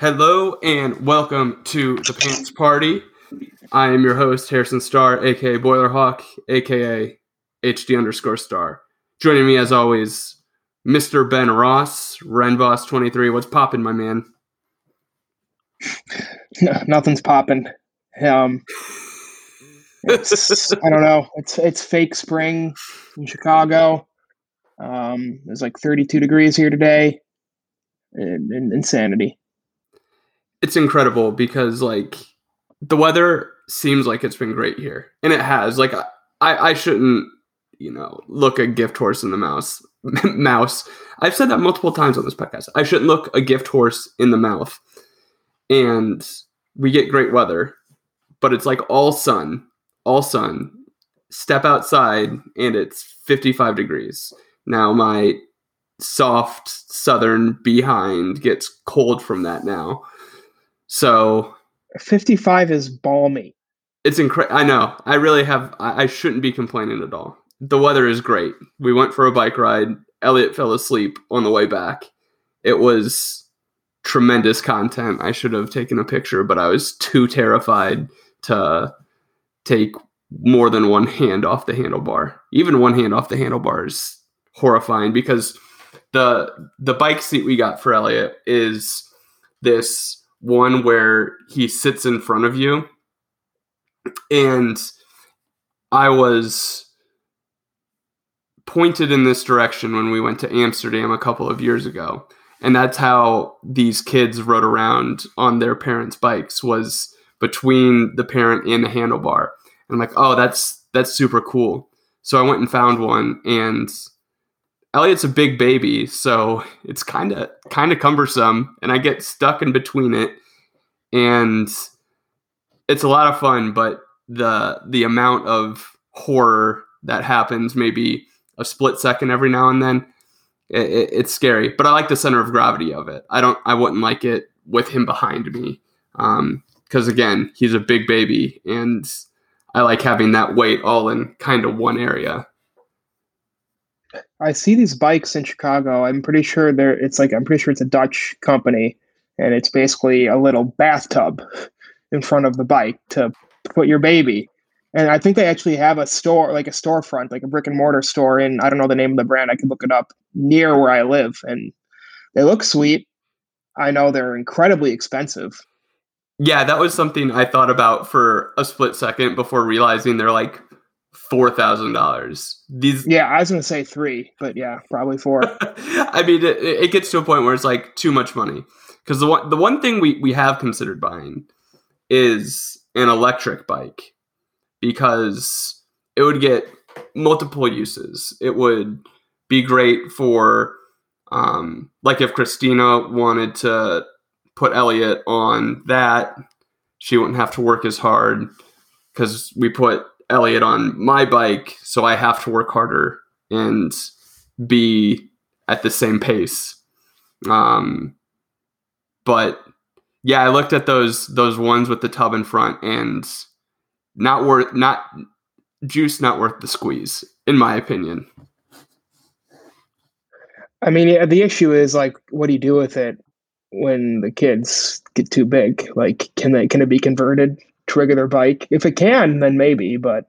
Hello and welcome to the Pants Party. I am your host, Harrison Starr, aka Boilerhawk, aka HD underscore star. Joining me as always, Mr. Ben Ross, Renvoss23. What's popping, my man? No, nothing's popping. Um, I don't know. It's it's fake spring in Chicago. Um, it's like 32 degrees here today. In, in, insanity. It's incredible because like the weather seems like it's been great here, and it has. Like I, I shouldn't, you know, look a gift horse in the mouse. mouse. I've said that multiple times on this podcast. I shouldn't look a gift horse in the mouth. And we get great weather, but it's like all sun, all sun. Step outside and it's 55 degrees. Now my soft southern behind gets cold from that now. So 55 is balmy. It's incredible. I know. I really have. I-, I shouldn't be complaining at all. The weather is great. We went for a bike ride. Elliot fell asleep on the way back. It was tremendous content. I should have taken a picture, but I was too terrified to take more than one hand off the handlebar. Even one hand off the handlebar is horrifying because the the bike seat we got for Elliot is this one where he sits in front of you and I was pointed in this direction when we went to Amsterdam a couple of years ago. And that's how these kids rode around on their parents' bikes was between the parent and the handlebar. And I'm like, oh, that's that's super cool. So I went and found one and Elliot's a big baby, so it's kind of kind of cumbersome and I get stuck in between it and it's a lot of fun, but the the amount of horror that happens maybe a split second every now and then it, it, it's scary but i like the center of gravity of it. I don't i wouldn't like it with him behind me because um, again he's a big baby and i like having that weight all in kind of one area i see these bikes in chicago i'm pretty sure they're it's like i'm pretty sure it's a dutch company and it's basically a little bathtub in front of the bike to put your baby. And I think they actually have a store, like a storefront, like a brick and mortar store in, I don't know the name of the brand, I could look it up near where I live. And they look sweet. I know they're incredibly expensive. Yeah, that was something I thought about for a split second before realizing they're like four thousand dollars. These, yeah, I was gonna say three, but yeah, probably four. I mean, it, it, gets to a point where it's like too much money because the one the one thing we we have considered buying is an electric bike because it would get multiple uses. It would be great for, um, like, if Christina wanted to put Elliot on that, she wouldn't have to work as hard because we put Elliot on my bike, so I have to work harder and be at the same pace. Um, but yeah, I looked at those those ones with the tub in front and not worth not juice not worth the squeeze in my opinion. I mean, the issue is like what do you do with it when the kids get too big? Like can they can it be converted to their bike? If it can, then maybe, but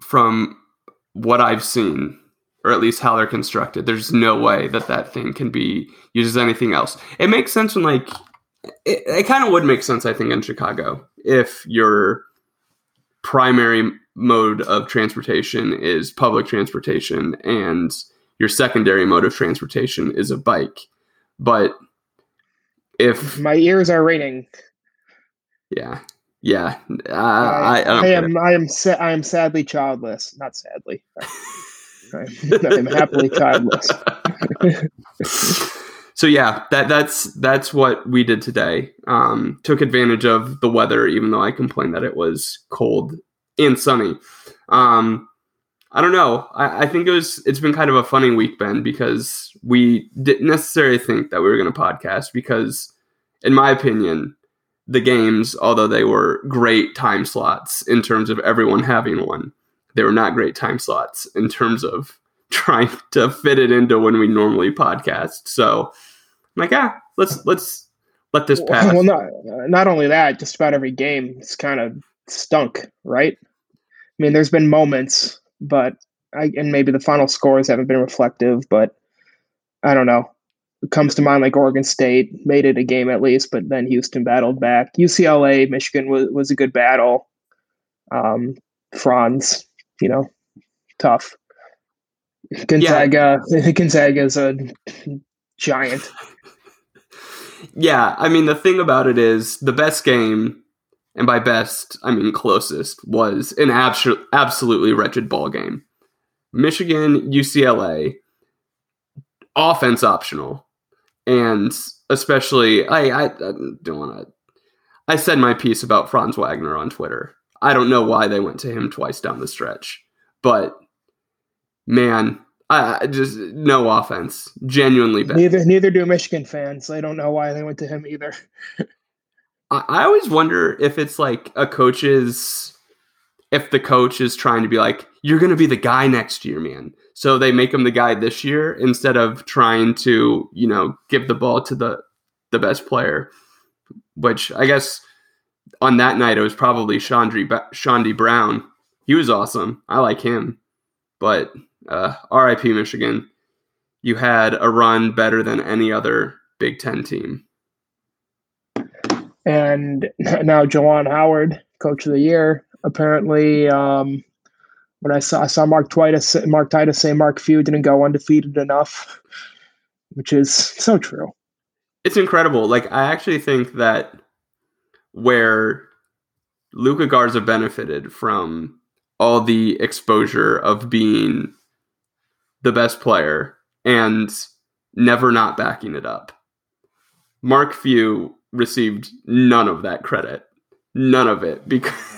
from what I've seen, or at least how they're constructed, there's no way that that thing can be used as anything else. It makes sense when like it, it kind of would make sense, I think, in Chicago if your primary mode of transportation is public transportation and your secondary mode of transportation is a bike. But if my ears are ringing, yeah, yeah, uh, I, I, I, am, I am, sa- I am sadly childless. Not sadly, I am happily childless. so yeah, that that's that's what we did today. Um, took advantage of the weather, even though I complained that it was cold and sunny. Um, I don't know. I, I, think it was. It's been kind of a funny week, Ben, because we didn't necessarily think that we were going to podcast. Because, in my opinion, the games, although they were great time slots in terms of everyone having one, they were not great time slots in terms of trying to fit it into when we normally podcast. So I'm like, ah, let's let's let this pass. Well, not not only that, just about every game it's kind of stunk, right? I mean, there's been moments, but I and maybe the final scores haven't been reflective, but I don't know. Comes to mind like Oregon State made it a game at least, but then Houston battled back. UCLA, Michigan was was a good battle. Um, Franz, you know, tough. Gonzaga, yeah. Gonzaga is a giant. Yeah, I mean the thing about it is the best game, and by best I mean closest, was an abso- absolutely wretched ball game. Michigan, UCLA, offense optional, and especially I, I, I don't want to. I said my piece about Franz Wagner on Twitter. I don't know why they went to him twice down the stretch, but man, I just no offense. Genuinely bad. Neither neither do Michigan fans. I don't know why they went to him either. I, I always wonder if it's like a coach's if the coach is trying to be like, you're gonna be the guy next year, man. So they make him the guy this year instead of trying to, you know, give the ball to the the best player. Which I guess on that night it was probably Chaundee Chaundee Brown. He was awesome. I like him. But uh, RIP Michigan, you had a run better than any other Big Ten team. And now Juwan Howard, Coach of the Year. Apparently, um, when I saw I saw Mark Titus, Mark Titus say Mark Few didn't go undefeated enough, which is so true. It's incredible. Like I actually think that where Luka Garza benefited from all the exposure of being the best player and never not backing it up. Mark Few received none of that credit. None of it because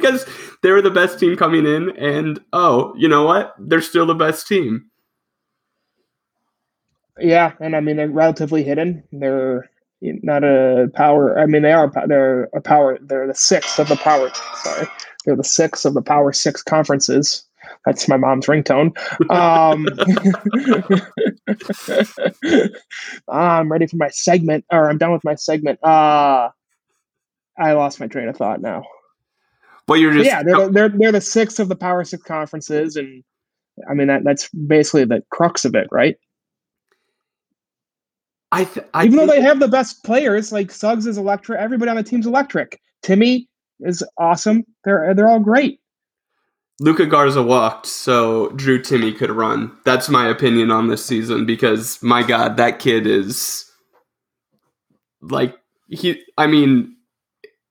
because they were the best team coming in and oh, you know what? They're still the best team. Yeah, and I mean they're relatively hidden. They're not a power. I mean they are. They're a power. They're the sixth of the power. Sorry, they're the sixth of the Power Six conferences. That's my mom's ringtone. Um, I'm ready for my segment, or I'm done with my segment. Uh, I lost my train of thought now. Well, you're just yeah. They're, uh, they're they're the sixth of the Power Six conferences, and I mean that that's basically the crux of it, right? I, th- I even though they have the best players, like Suggs is electric. Everybody on the team's electric. Timme is awesome. They're they're all great. Luka Garza walked so Drew Timme could run. That's my opinion on this season because my God, that kid is like he. I mean,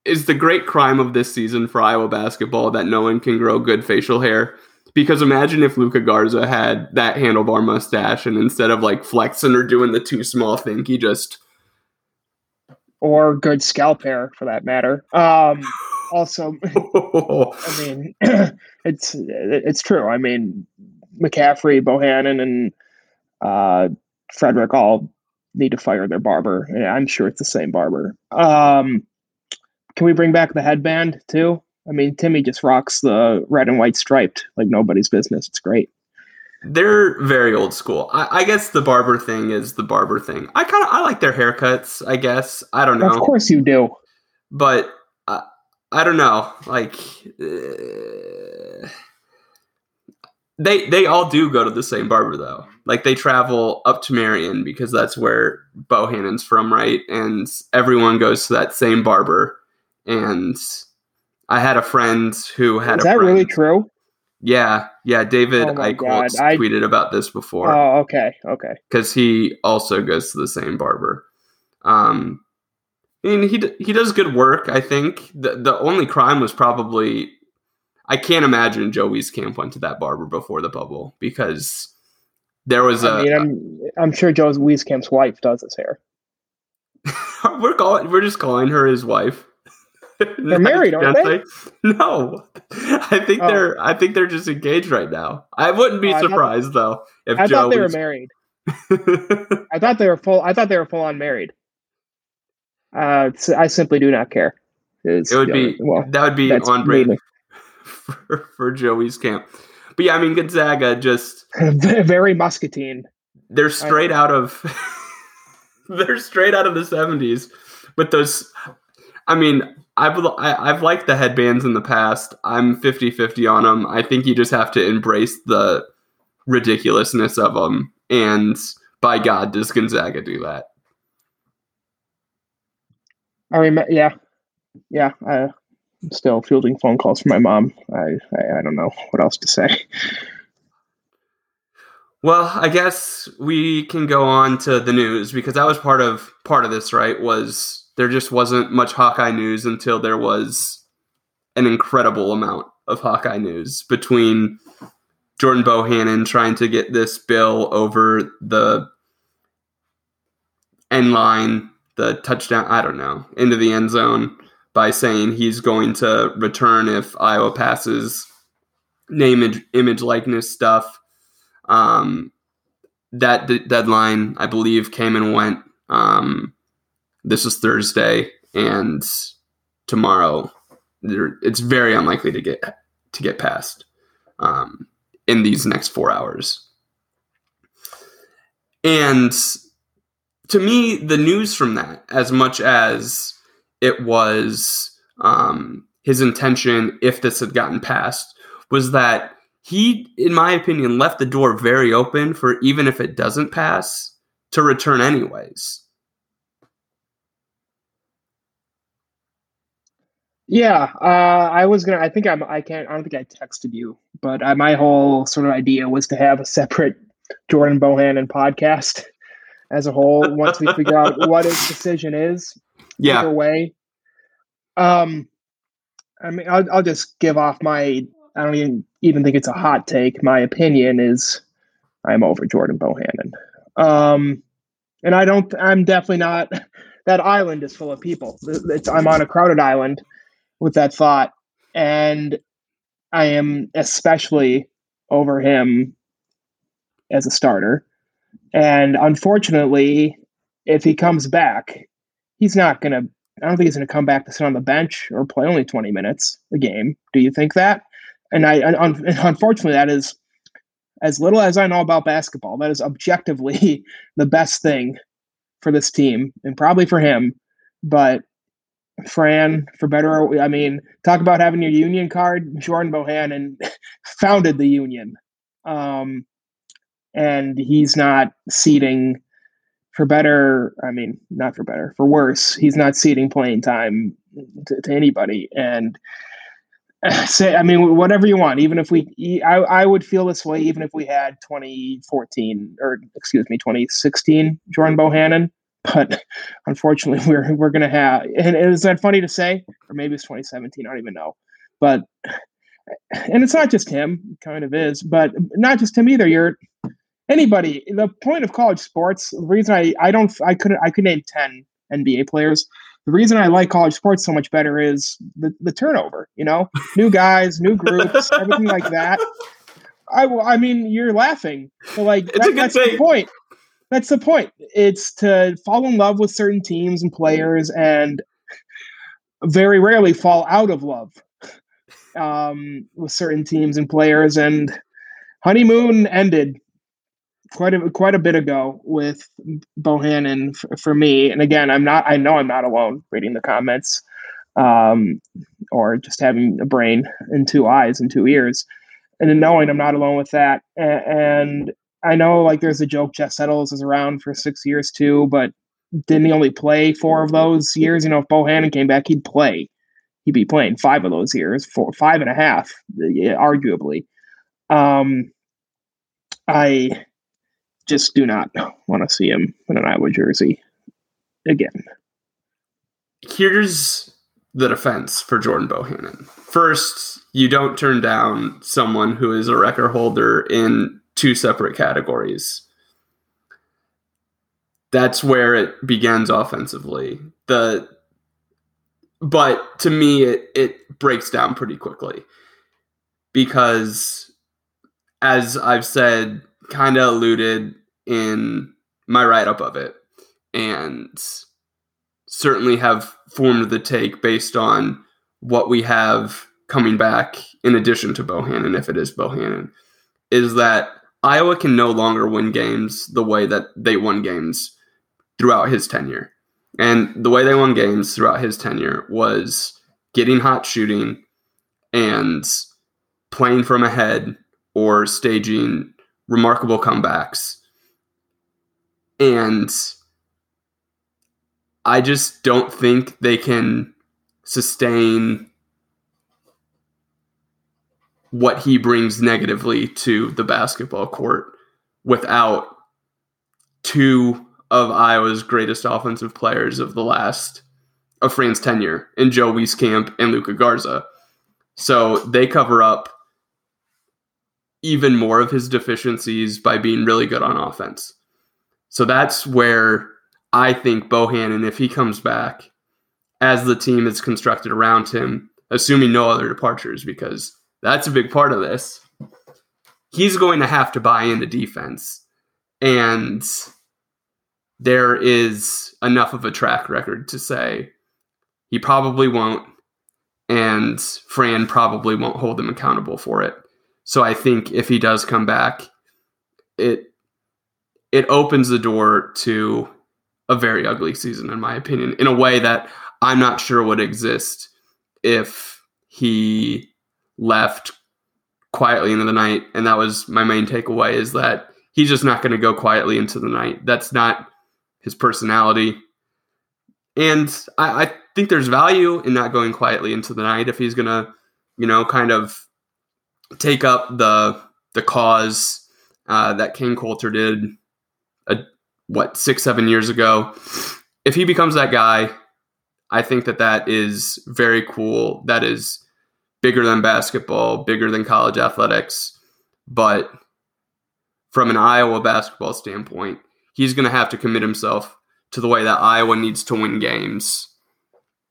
is the great crime of this season for Iowa basketball that no one can grow good facial hair. Because imagine if Luka Garza had that handlebar mustache and instead of like flexing or doing the too small thing, he just or good scalp hair for that matter. Um, also, I mean, it's it's true. I mean, McCaffery, Bohannon, and uh, Frederick all need to fire their barber. I'm sure it's the same barber. Um, can we bring back the headband too? I mean, Timme just rocks the red and white striped like nobody's business. It's great. They're very old school. I, I, guess the barber thing is the barber thing. I kind of I like their haircuts. I guess I don't know. Of course you do. But uh, I don't know. Like uh, they they all do go to the same barber though. Like they travel up to Marion because that's where Bohannon's from, right? And everyone goes to that same barber. And I had a friend who had. A Is that friend, really true? Yeah, yeah. David, oh I tweeted about this before. Oh, okay, okay. Because he also goes to the same barber. Um, I mean, he he does good work. I think the the only crime was probably I can't imagine Joe Wieskamp went to that barber before the bubble because there was a. I mean, I'm I'm sure Joe Wieskamp's wife does his hair. we're calling we're just calling her his wife. They're married, aren't they? No, I think oh. they're. I think they're just engaged right now. I wouldn't be oh, surprised thought, though if I Joe thought they was... were married. I thought they were full. I thought they were full on married. Uh, I simply do not care. It would be well, that would be on brand for, for Joe Wieskamp. But yeah, I mean Gonzaga just very muscatine. They're straight out of They're straight out of the 70s. But those, I mean, I've, I, I've liked the headbands in the past. I'm 50 50 on them. I think you just have to embrace the ridiculousness of them. And by God, does Gonzaga do that? I mean, yeah, yeah. I'm still fielding phone calls from my mom. I, I, I don't know what else to say. Well, I guess we can go on to the news because that was part of part of this, right? Was there just wasn't much Hawkeye news until there was an incredible amount of Hawkeye news between Jordan Bohannon trying to get this bill over the end line, the touchdown, I don't know, into the end zone by saying he's going to return if Iowa passes name, image, likeness stuff. Um, that d- deadline, I believe, came and went. Um, this is Thursday, and tomorrow, it's very unlikely to get to get passed um, in these next four hours. And to me, the news from that, as much as it was um, his intention, if this had gotten passed, was that he, in my opinion, left the door very open for even if it doesn't pass to return anyways. Yeah, uh, I was gonna. I think I'm. I can't. I don't think I texted you, but I, my whole sort of idea was to have a separate Jordan Bohannon podcast as a whole once we figure out what his decision is. Yeah. Either way. Um, I mean, I'll, I'll just give off my I don't even even think it's a hot take. My opinion is I'm over Jordan Bohannon. Um, and I don't. I'm definitely not. That island is full of people. It's, I'm on a crowded island with that thought, and I am especially over him as a starter. And unfortunately, if he comes back, he's not going to. I don't think he's going to come back to sit on the bench or play only 20 minutes a game. Do you think that? and I un, unfortunately that is as little as I know about basketball. That is objectively the best thing for this team and probably for him. But Fran, for better, I mean, talk about having your union card. Jordan Bohannon founded the union, um, and he's not ceding for better. I mean, not for better, for worse. He's not ceding playing time to, to anybody, and say i mean whatever you want even if we I, I would feel this way even if we had 2014 or excuse me 2016 jordan bohannon but unfortunately we're we're gonna have and is that funny to say or maybe it's 2017 i don't even know but and it's not just him kind of is but not just him either you're anybody the point of college sports the reason i i don't i couldn't i could name 10 nba players the reason I like college sports so much better is the, the turnover, you know, new guys, new groups, everything like that. I, I mean, you're laughing, but like that, that's thing. the point. That's the point. It's to fall in love with certain teams and players, and very rarely fall out of love um, with certain teams and players. And honeymoon ended quite a quite a bit ago with Bohannon for, for me. And again, I'm not. I know I'm not alone reading the comments, um, or just having a brain and two eyes and two ears, and knowing I'm not alone with that. And I know like there's a joke Jeff Settles is around for six years too, but didn't he only play four of those years? You know, if Bo Bohannon came back, he'd play. He'd be playing five of those years, four, five and a half, arguably. Um, I just do not want to see him in an Iowa jersey again. Here's the defense for Jordan Bohannon. First, you don't turn down someone who is a record holder in two separate categories. That's where it begins offensively. The but to me it, it breaks down pretty quickly because as I've said kind of alluded in my write up of it and certainly have formed the take based on what we have coming back in addition to Bohannon, if it is Bohannon, is that Iowa can no longer win games the way that they won games throughout his tenure. And the way they won games throughout his tenure was getting hot shooting and playing from ahead or staging remarkable comebacks. And I just don't think they can sustain what he brings negatively to the basketball court without two of Iowa's greatest offensive players of the last of Fran's tenure in Joe Wieskamp and Luka Garza. So they cover up even more of his deficiencies by being really good on offense. So that's where I think Bohannon, if he comes back, as the team is constructed around him, assuming no other departures, because that's a big part of this, he's going to have to buy into defense. And there is enough of a track record to say he probably won't, and Fran probably won't hold him accountable for it. So I think if he does come back, it it opens the door to a very ugly season, in my opinion, in a way that I'm not sure would exist if he left quietly into the night. And that was my main takeaway is that he's just not going to go quietly into the night. That's not his personality. And I, I think there's value in not going quietly into the night if he's going to, you know, kind of take up the the cause uh, that Kain Colter did, a, what six seven years ago. If he becomes that guy, I think that that is very cool. That is bigger than basketball, bigger than college athletics. But from an Iowa basketball standpoint, he's going to have to commit himself to the way that Iowa needs to win games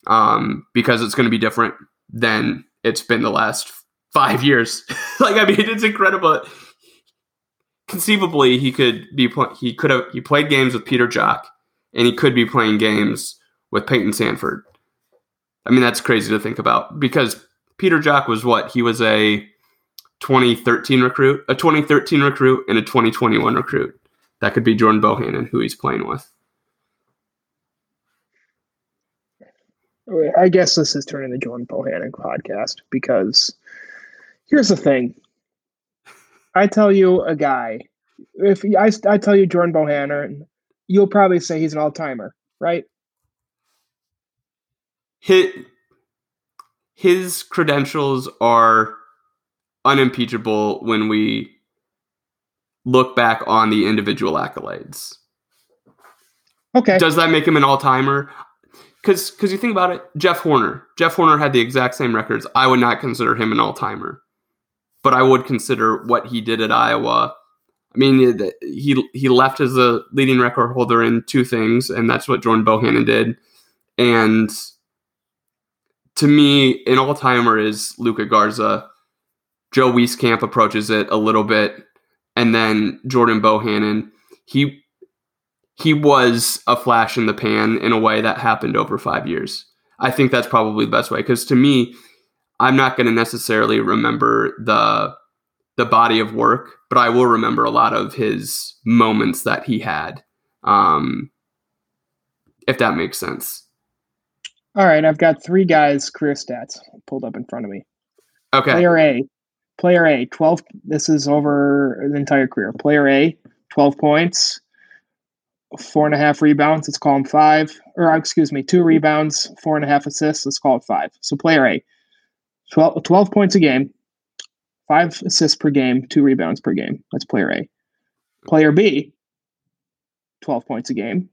um, because it's going to be different than it's been the last five years. like, I mean, it's incredible. Conceivably, he could be he could have he played games with Peter Jok, and he could be playing games with Payton Sandfort. I mean, that's crazy to think about because Peter Jok was what? He was a 2013 recruit, a 2013 recruit, and a 2021 recruit. That could be Jordan Bohannon, who he's playing with. I guess this is turning the Jordan Bohannon podcast because here's the thing. I tell you a guy, if I, I tell you Jordan Bohannon, you'll probably say he's an all timer, right? his, his credentials are unimpeachable when we look back on the individual accolades. Okay. Does that make him an all timer? Because because you think about it, Jeff Horner. Jeff Horner had the exact same records. I would not consider him an all timer, but I would consider what he did at Iowa. I mean, he he left as a leading record holder in two things, and that's what Jordan Bohannon did. And to me, an all timer is Luka Garza. Joe Wieskamp approaches it a little bit, and then Jordan Bohannon. He he was a flash in the pan in a way that happened over five years. I think that's probably the best way because to me, I'm not going to necessarily remember the the body of work, but I will remember a lot of his moments that he had. Um, if that makes sense. All right, I've got three guys' career stats pulled up in front of me. Okay. Player A, player A, 12. This is over the entire career. Player A, 12 points, four and a half rebounds. Let's call him five. Or, excuse me, two rebounds, four and a half assists. Let's call it five. So, player A, 12, 12 points a game, five assists per game, two rebounds per game. That's player A. Player B, 12 points a game,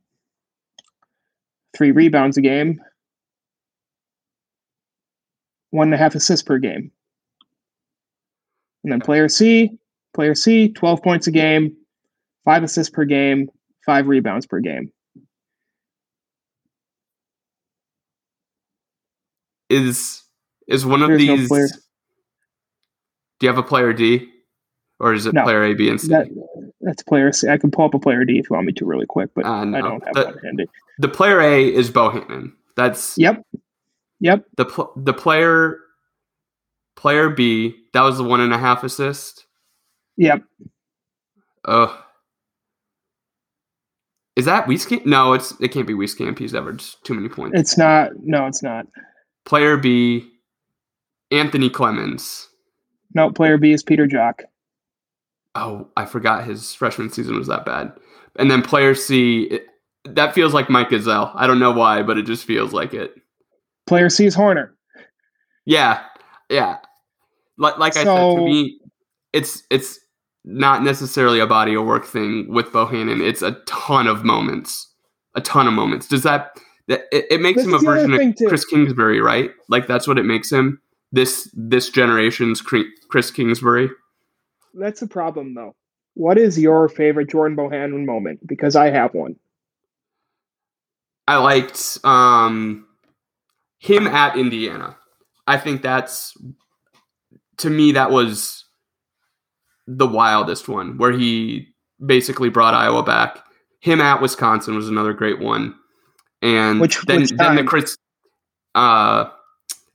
three rebounds a game, one and a half assists per game. And then player C, player C, 12 points a game, five assists per game, five rebounds per game. Is is one of There's these no Do you have a player D? Or is it no, player A, B, and C? That, that's player C. I can pull up a player D if you want me to really quick, but uh, no. I don't have the, one handy. The player A is Bohannon. That's Yep. Yep. The pl- the player player B that was the one and a half assist. Yep. Oh. Is that Wieskamp? No, it's it can't be Wieskamp. He's averaged too many points. It's not. No, it's not. Player B, Anthony Clemmons. No, player B is Peter Jok. Oh, I forgot his freshman season was that bad. And then player C, it, that feels like Mike Gesell. I don't know why, but it just feels like it. Player sees Horner. Yeah, yeah. Like like I said, to me, it's it's not necessarily a body of work thing with Bohannon. It's a ton of moments, a ton of moments. Does that? that it, it makes him a is the other version of too. Chris Kingsbury, right? Like that's what it makes him. This this generation's Chris Kingsbury. That's a problem, though. What is your favorite Jordan Bohannon moment? Because I have one. I liked um, him at Indiana. I think that's to me that was the wildest one where he basically brought Iowa back. Him at Wisconsin was another great one, and Which- then which then the? Chris uh,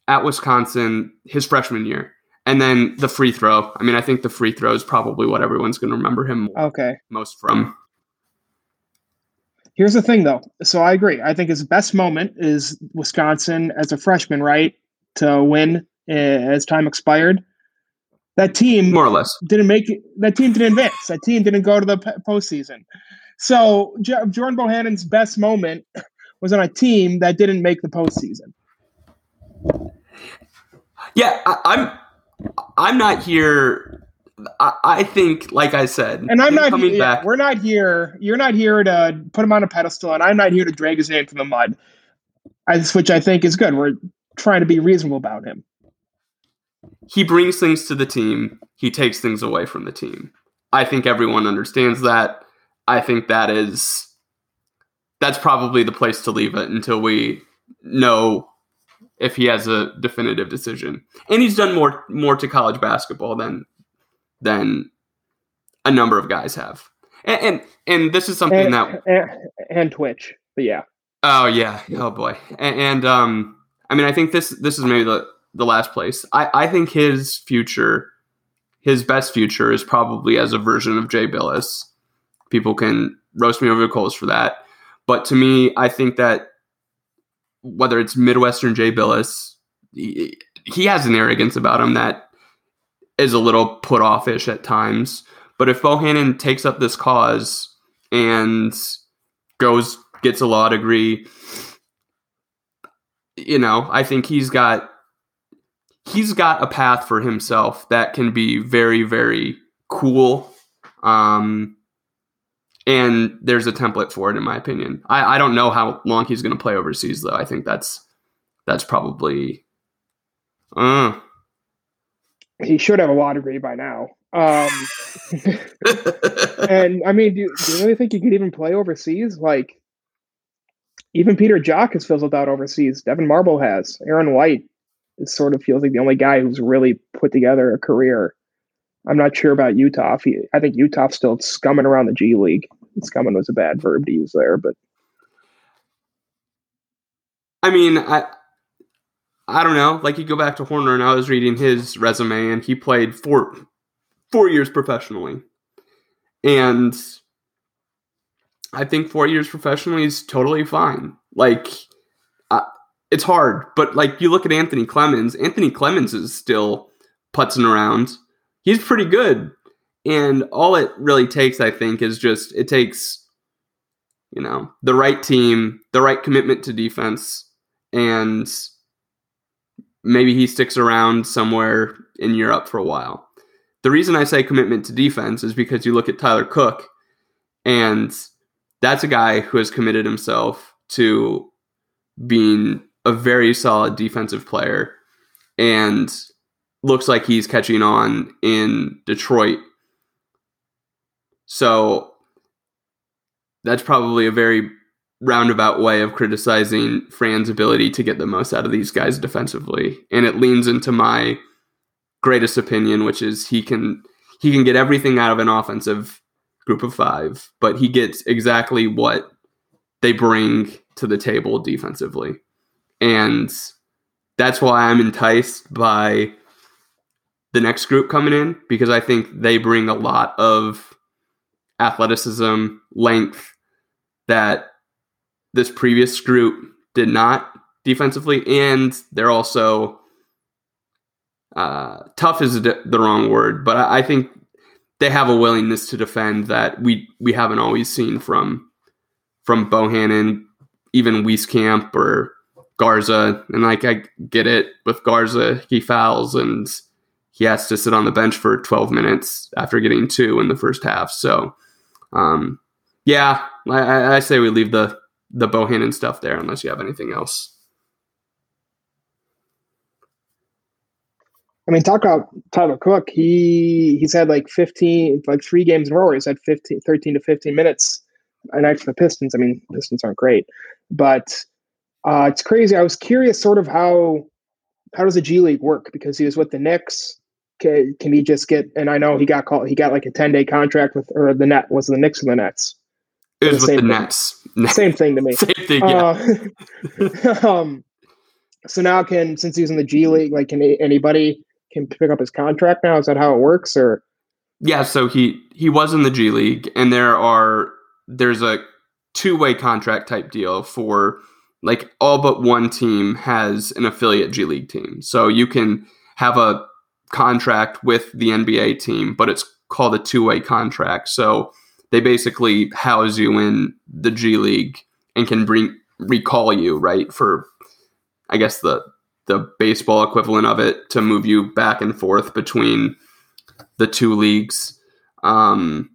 at Wisconsin his freshman year, and then the free throw. I mean, I think the free throw is probably what everyone's going to remember him Okay. most from. Here's the thing, though. So I agree. I think his best moment is Wisconsin as a freshman, right? To win uh, as time expired. That team More or less. didn't make it. That team didn't advance. That team didn't go to the postseason. So J- Jordan Bohannon's best moment was on a team that didn't make the postseason. Yeah, I, I'm. I'm not here. I, I think, like I said, And I'm not. coming yeah, back. We're not here. You're not here to put him on a pedestal, and I'm not here to drag his name from the mud. Which I think is good. We're trying to be reasonable about him. He brings things to the team. He takes things away from the team. I think everyone understands that. I think that is. That's probably the place to leave it until we know if he has a definitive decision. And he's done more more to college basketball than than a number of guys have. And and, and this is something And, that and, and Twitch, but yeah. Oh yeah. Oh boy. And, and um, I mean, I think this this is maybe the the last place. I I think his future, his best future, is probably as a version of Jay Bilas. People can roast me over the coals for that, but to me, I think that whether it's Midwestern Jay Bilas, he, he has an arrogance about him that is a little put offish at times. But if Bohannon takes up this cause and goes gets a law degree. You know, I think he's got he's got a path for himself that can be very very cool. Um and there's a template for it in my opinion. I, I don't know how long he's going to play overseas though. I think that's that's probably uh He should have a law degree by now. Um, and I mean, do, do you really think he could even play overseas? Like, even Peter Jok has fizzled out overseas. Devyn Marble has. Aaron White is sort of feels like the only guy who's really put together a career. I'm not sure about Uthoff. He, I think Uthoff's still scumming around the G League. Scumming was a bad verb to use there, but I mean, I I don't know. Like you go back to Horner, and I was reading his resume, and he played four four years professionally, and I think four years professionally is totally fine. Like, uh, it's hard, but like you look at Anthony Clemmons. Anthony Clemmons is still putzing around. He's pretty good, and all it really takes, I think, is just it takes you know the right team, the right commitment to defense and maybe he sticks around somewhere in Europe for a while. The reason I say commitment to defense is because you look at Tyler Cook, and that's a guy who has committed himself to being a very solid defensive player and looks like he's catching on in Detroit. So that's probably a very roundabout way of criticizing Fran's ability to get the most out of these guys defensively. And it leans into my greatest opinion, which is he can he can get everything out of an offensive group of five, but he gets exactly what they bring to the table defensively. And that's why I'm enticed by the next group coming in because I think they bring a lot of athleticism, length, that this previous group did not defensively, and they're also uh, tough is the wrong word, but I, I think they have a willingness to defend that we we haven't always seen from from Bohannon, even Wieskamp or Garza. And like I get it with Garza, he fouls and he has to sit on the bench for 12 minutes after getting two in the first half. So, um, yeah, I, I say we leave the the Bohannon stuff there unless you have anything else. I mean, talk about Tyler Cook. He he's had like 15, like three games in a row. He's had 15, 13 to 15 minutes a night for the Pistons. I mean, Pistons aren't great, but uh, it's crazy. I was curious, sort of how how does the G League work? Because he was with the Knicks. Can, can he just get? And I know he got called. He got like a 10 day contract with or the net was the Knicks and the Nets. It was the with the. Nets. Same thing to me. Same thing. Yeah. Uh, um, so now can since he's in the G League, like can anybody can pick up his contract now? Is that how it works, or? Yeah, so he he was in the G League, and there are there's a two way contract type deal for like all but one team has an affiliate G League team, so you can have a contract with the NBA team, but it's called a two way contract. So they basically house you in the G League and can bring recall you right for I guess the the baseball equivalent of it to move you back and forth between the two leagues. Um,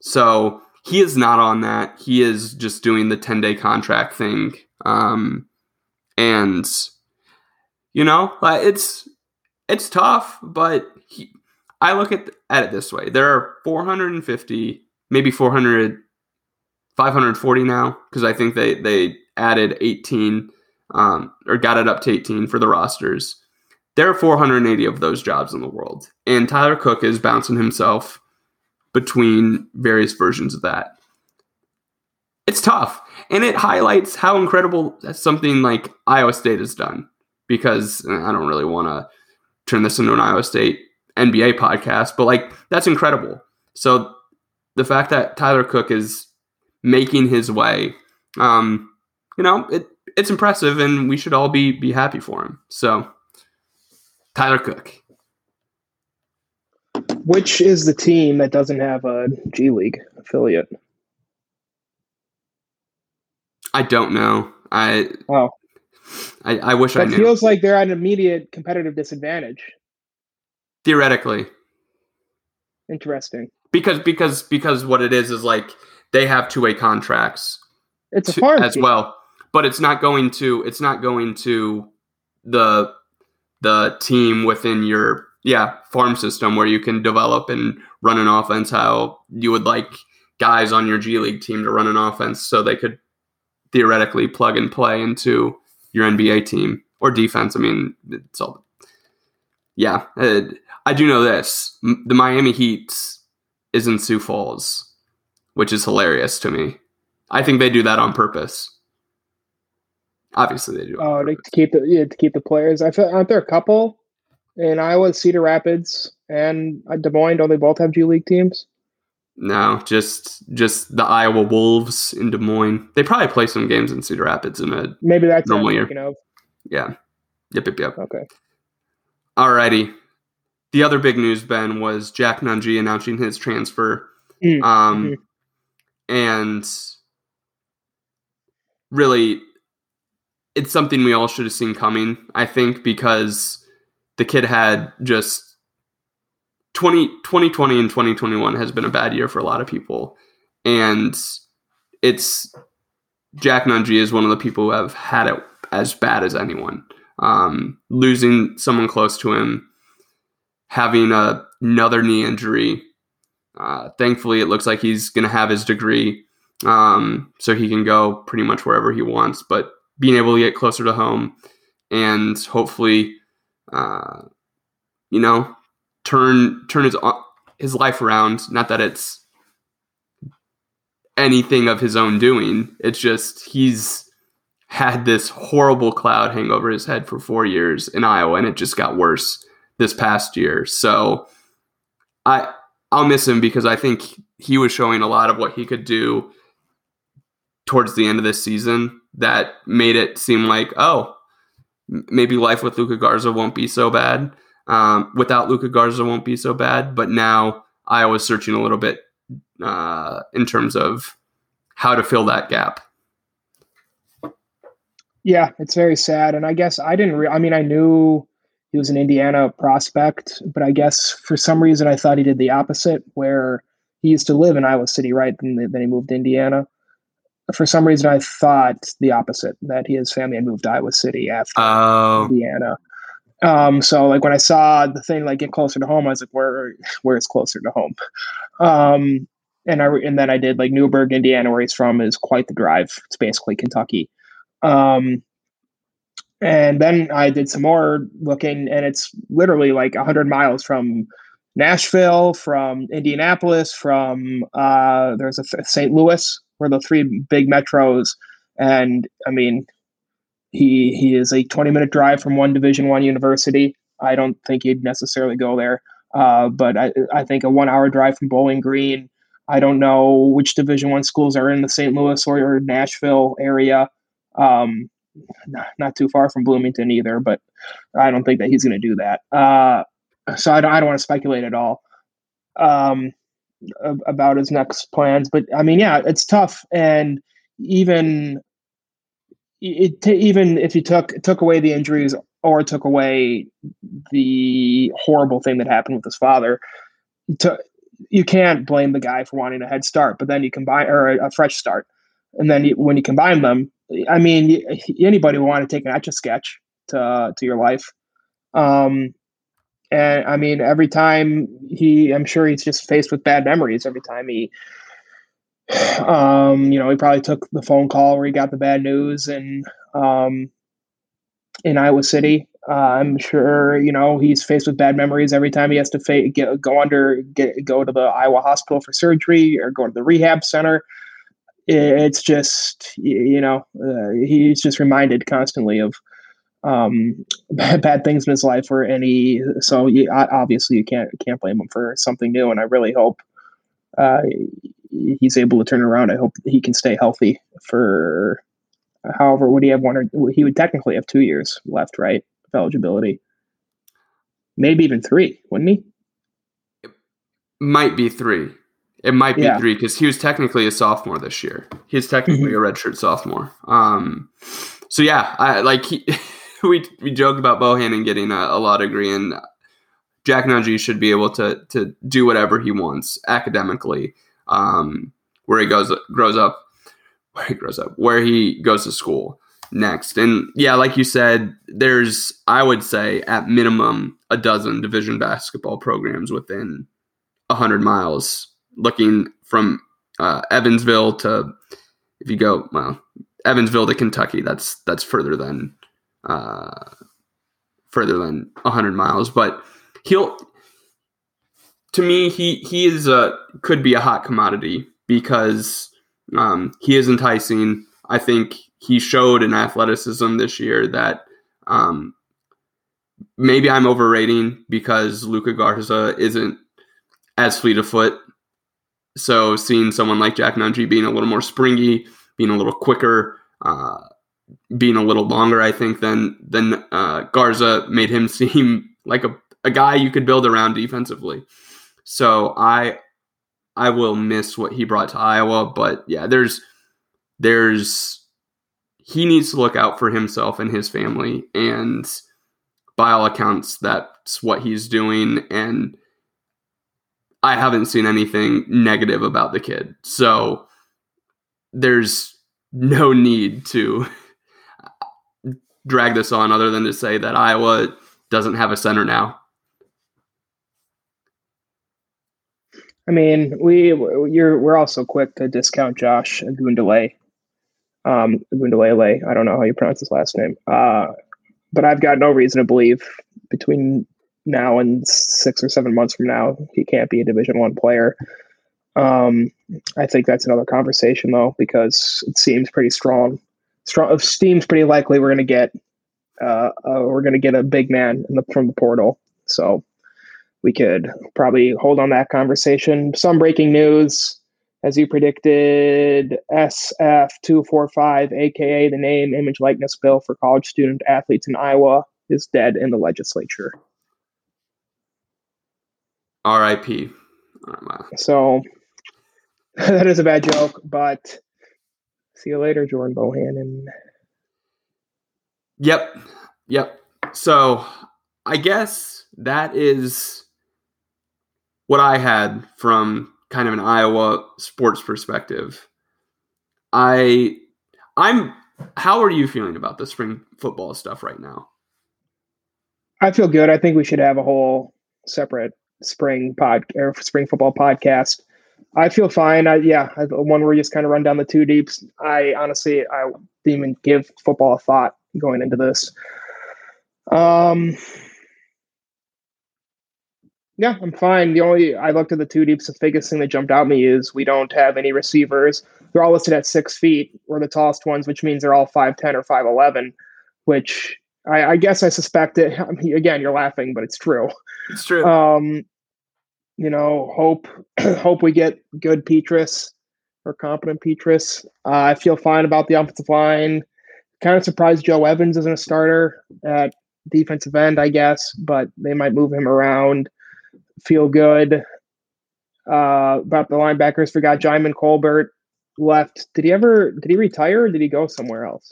so he is not on that. He is just doing the 10 day contract thing. Um, and you know, it's it's tough, but he, I look at at it this way: there are 450, maybe 400, 540 now because I think they they added 18 um, or got it up to 18 for the rosters. There are 480 of those jobs in the world, and Tyler Cook is bouncing himself between various versions of that. It's tough, and it highlights how incredible something like Iowa State has done. Because I don't really want to turn this into an Iowa State NBA podcast, but like that's incredible. So the fact that Tyler Cook is making his way, um, you know, it it's impressive, and we should all be be happy for him. So, Tyler Cook. Which is the team that doesn't have a G League affiliate? I don't know. I oh, I, I wish that I knew. feels like they're at an immediate competitive disadvantage. Theoretically. Interesting. Because because because what it is is like they have two way contracts. It's a as well but it's not going to it's not going to the the team within your yeah farm system where you can develop and run an offense how you would like guys on your G League team to run an offense so they could theoretically plug and play into your NBA team or defense. I mean, it's all yeah. I do know this: the Miami Heat is in Sioux Falls, which is hilarious to me. I think they do that on purpose. Obviously, they do. Oh, to keep the yeah, to keep the players. I feel aren't there a couple in Iowa, Cedar Rapids, and uh, Des Moines? Don't they both have G League teams? No, just just the Iowa Wolves in Des Moines. They probably play some games in Cedar Rapids in a maybe that's normal year. Of. Yeah. Yep. Yep. Yep. Okay. Alrighty. The other big news, Ben, was Jack Nunge announcing his transfer. Mm. Um, mm-hmm. and really it's something we all should have seen coming, I think, because the kid had just 20, 2020 and 2021 has been a bad year for a lot of people. And it's Jack Nunge is one of the people who have had it as bad as anyone. Um, losing someone close to him, having a, another knee injury. Uh, thankfully, it looks like he's going to have his degree, um, so he can go pretty much wherever he wants. But being able to get closer to home and hopefully, uh, you know, turn turn his his life around. Not that it's anything of his own doing. It's just he's had this horrible cloud hang over his head for four years in Iowa, and it just got worse this past year. So I I'll miss him because I think he was showing a lot of what he could do towards the end of this season that made it seem like, oh, maybe life with Luka Garza won't be so bad. Um, without Luka Garza won't be so bad. But now I was searching a little bit uh, in terms of how to fill that gap. Yeah, it's very sad. And I guess I didn't, re- I mean, I knew he was an Indiana prospect, but I guess for some reason I thought he did the opposite, where he used to live in Iowa City, right? And then he moved to Indiana. For some reason, I thought the opposite that his family had moved to Iowa City after oh. Indiana. Um, so like when I saw the thing like get closer to home, I was like, where where is closer to home? Um, and I and then I did like Newburgh, Indiana, where he's from, is quite the drive. It's basically Kentucky. Um, and then I did some more looking, and it's literally like 100 miles from Nashville, from Indianapolis, from uh, there's a St. Louis, where the three big metros. And I mean, he he is a 20 minute drive from one Division One university. I don't think he'd necessarily go there, uh, but I I think a one hour drive from Bowling Green. I don't know which Division One schools are in the St. Louis or Nashville area. Um, not, too far from Bloomington either, but I don't think that he's going to do that. Uh, so I don't, I don't want to speculate at all um, about his next plans. But I mean, yeah, it's tough, and even it even if you took took away the injuries or took away the horrible thing that happened with his father, to, you can't blame the guy for wanting a head start. But then you combine or a, a fresh start, and then you, when you combine them, I mean, anybody would want to take an etch a sketch to to your life. Um, and I mean, every time he, I'm sure he's just faced with bad memories. Every time he, um, you know, he probably took the phone call where he got the bad news, and um, in Iowa City, uh, I'm sure you know he's faced with bad memories every time he has to fa- get, go under, get, go to the Iowa hospital for surgery or go to the rehab center it's just you know uh, he's just reminded constantly of um, bad things in his life or any so you, obviously you can't can't blame him for something new and i really hope uh, he's able to turn around. I hope he can stay healthy for however would he have one or he would technically have two years left right of eligibility. Maybe even three wouldn't he? It might be three it might be yeah. three because he was technically a sophomore this year. He's technically mm-hmm. a redshirt sophomore. Um, so yeah, I like he, we we joke about Bohannon getting a, a law degree, and Jack Nunge should be able to to do whatever he wants academically, um, where he goes grows up, where he grows up, where he goes to school next. And yeah, like you said, there's I would say at minimum a dozen division basketball programs within hundred miles looking from uh, Evansville to if you go well Evansville to Kentucky, that's that's further than uh, further than hundred miles. But he'll to me he he is a could be a hot commodity because um, he is enticing. I think he showed an athleticism this year that um, maybe I'm overrating because Luka Garza isn't as fleet of foot so seeing someone like Jack Nunge being a little more springy, being a little quicker, uh, being a little longer, I think than than uh, Garza made him seem like a, a guy you could build around defensively. So I I will miss what he brought to Iowa, but yeah, there's there's he needs to look out for himself and his family, and by all accounts, that's what he's doing. And I haven't seen anything negative about the kid. So there's no need to drag this on other than to say that Iowa doesn't have a center now. I mean, we you're we're also quick to discount Josh Gundele. Um, I don't know how you pronounce his last name. Uh, but I've got no reason to believe between now and six or seven months from now, he can't be a Division One player. Um, I think that's another conversation though, because it seems pretty strong. Strong it seems pretty likely we're going to get uh, uh, we're going to get a big man the, from the portal. So we could probably hold on that conversation. Some breaking news: as you predicted, SF245, aka the name, image, likeness bill for college student athletes in Iowa, is dead in the legislature. R.I.P. So that is a bad joke, but see you later, Jordan Bohannon. Yep. Yep. So I guess that is what I had from kind of an Iowa sports perspective. I I'm how are you feeling about the spring football stuff right now? I feel good. I think we should have a whole separate spring pod or spring football podcast. I feel fine. I, yeah, I, one where we just kind of run down the two deeps. I honestly, I didn't even give football a thought going into this. Um, yeah, I'm fine. The only I looked at the two deeps. The biggest thing that jumped out me is we don't have any receivers. They're all listed at six feet. We're the tallest ones, which means they're all five ten or five eleven. Which I, I, guess I suspect it. I mean, again, you're laughing, but it's true. It's true. Um, you know, hope hope we get good Petras or competent Petras. Uh, I feel fine about the offensive line. Kind of surprised Joe Evans isn't a starter at defensive end, I guess, but they might move him around feel good uh, about the linebackers. Forgot Djimon Colbert left. Did he ever? Did he retire? or Did he go somewhere else?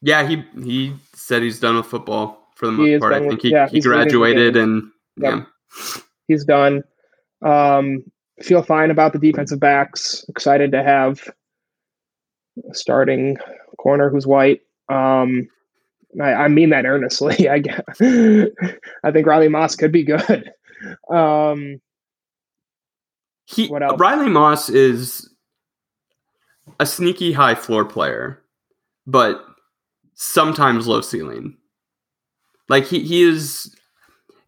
Yeah, he he said he's done with football for the most part. I think with, he, yeah, he graduated and yeah. he's done. Um, feel fine about the defensive backs. Excited to have a starting corner who's white. Um, I, I mean that earnestly. I guess. I think Riley Moss could be good. Um, he what else? Riley Moss is a sneaky high floor player, but sometimes low ceiling. Like he he is.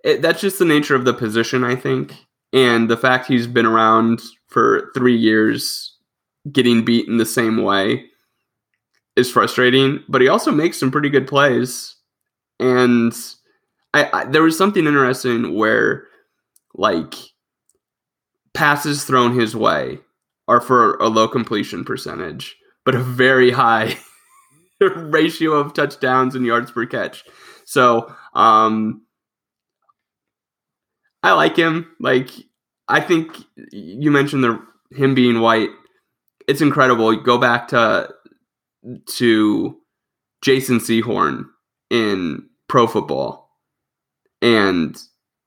It, that's just the nature of the position, I think, and the fact he's been around for three years, getting beat in the same way, is frustrating. But he also makes some pretty good plays, and I, I there was something interesting where like passes thrown his way are for a low completion percentage, but a very high ratio of touchdowns and yards per catch. So, um, I like him. Like, I think you mentioned the him being white. It's incredible. You Go back to to Jason Sehorn in pro football, and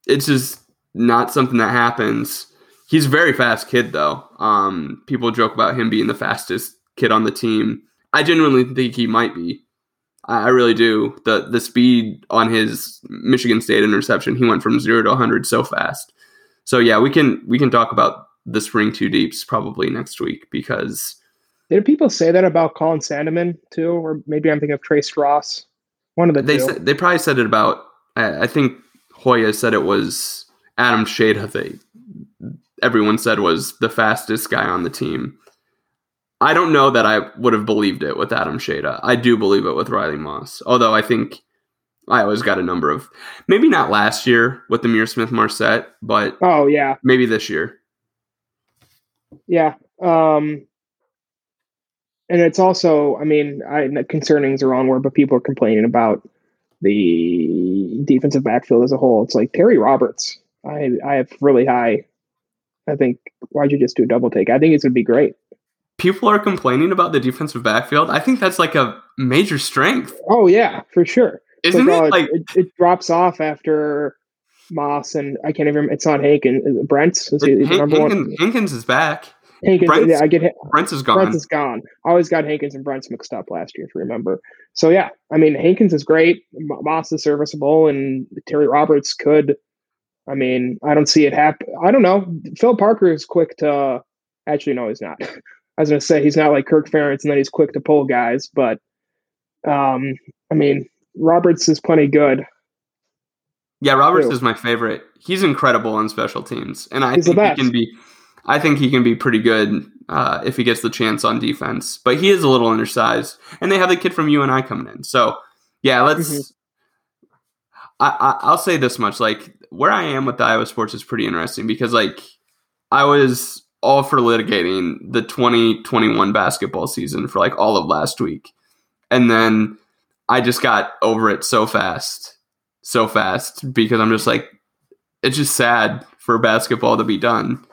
it's just not something that happens. He's a very fast kid, though. Um, people joke about him being the fastest kid on the team. I genuinely think he might be. I, I really do. the The speed on his Michigan State interception, he went from zero to 100 so fast. So yeah, we can we can talk about the spring two deeps probably next week because. Did people say that about Colin Sandeman too, or maybe I'm thinking of Trace Ross? One of the they. Said, they probably said it about. I, I think Hoya said it was Adam Shada, everyone said was the fastest guy on the team. I don't know that I would have believed it with Adam Shada. I do believe it with Riley Moss. Although I think I always got a number of maybe not last year with the Ihmir Smith Marsette, but oh yeah, maybe this year. Yeah. Um and it's also, I mean, I concerning is the wrong word, but people are complaining about the defensive backfield as a whole. It's like Terry Roberts I I have really high. I think why'd you just do a double take? I think it's gonna be great. People are complaining about the defensive backfield. I think that's like a major strength. Oh yeah, for sure. Isn't like, it? like it, it, drops off after Moss and I can't even. It's on Hankins. Brents is he, Hankins, Hankins is back. Hankins, Brents, yeah, I get Brents is gone. Brents is gone. I always got Hankins and Brents mixed up last year, if you remember. So yeah, I mean Hankins is great. Moss is serviceable, and Terry Roberts could I mean, I don't see it happen. I don't know. Phil Parker is quick to. Actually, no, he's not. I was going to say he's not like Kirk Ferentz, and then he's quick to pull guys. But, um, I mean, Roberts is plenty good. Yeah, Roberts is my favorite. He's incredible on special teams, and I he's think he can be. I think he can be pretty good uh, if he gets the chance on defense. But he is a little undersized, and they have the kid from UNI coming in. So, yeah, let's. Mm-hmm. I, I, will say this much: like where I am with the Iowa sports is pretty interesting because like I was all for litigating the 2021 basketball season for like all of last week. And then I just got over it so fast, so fast because I'm just like, it's just sad for basketball to be done.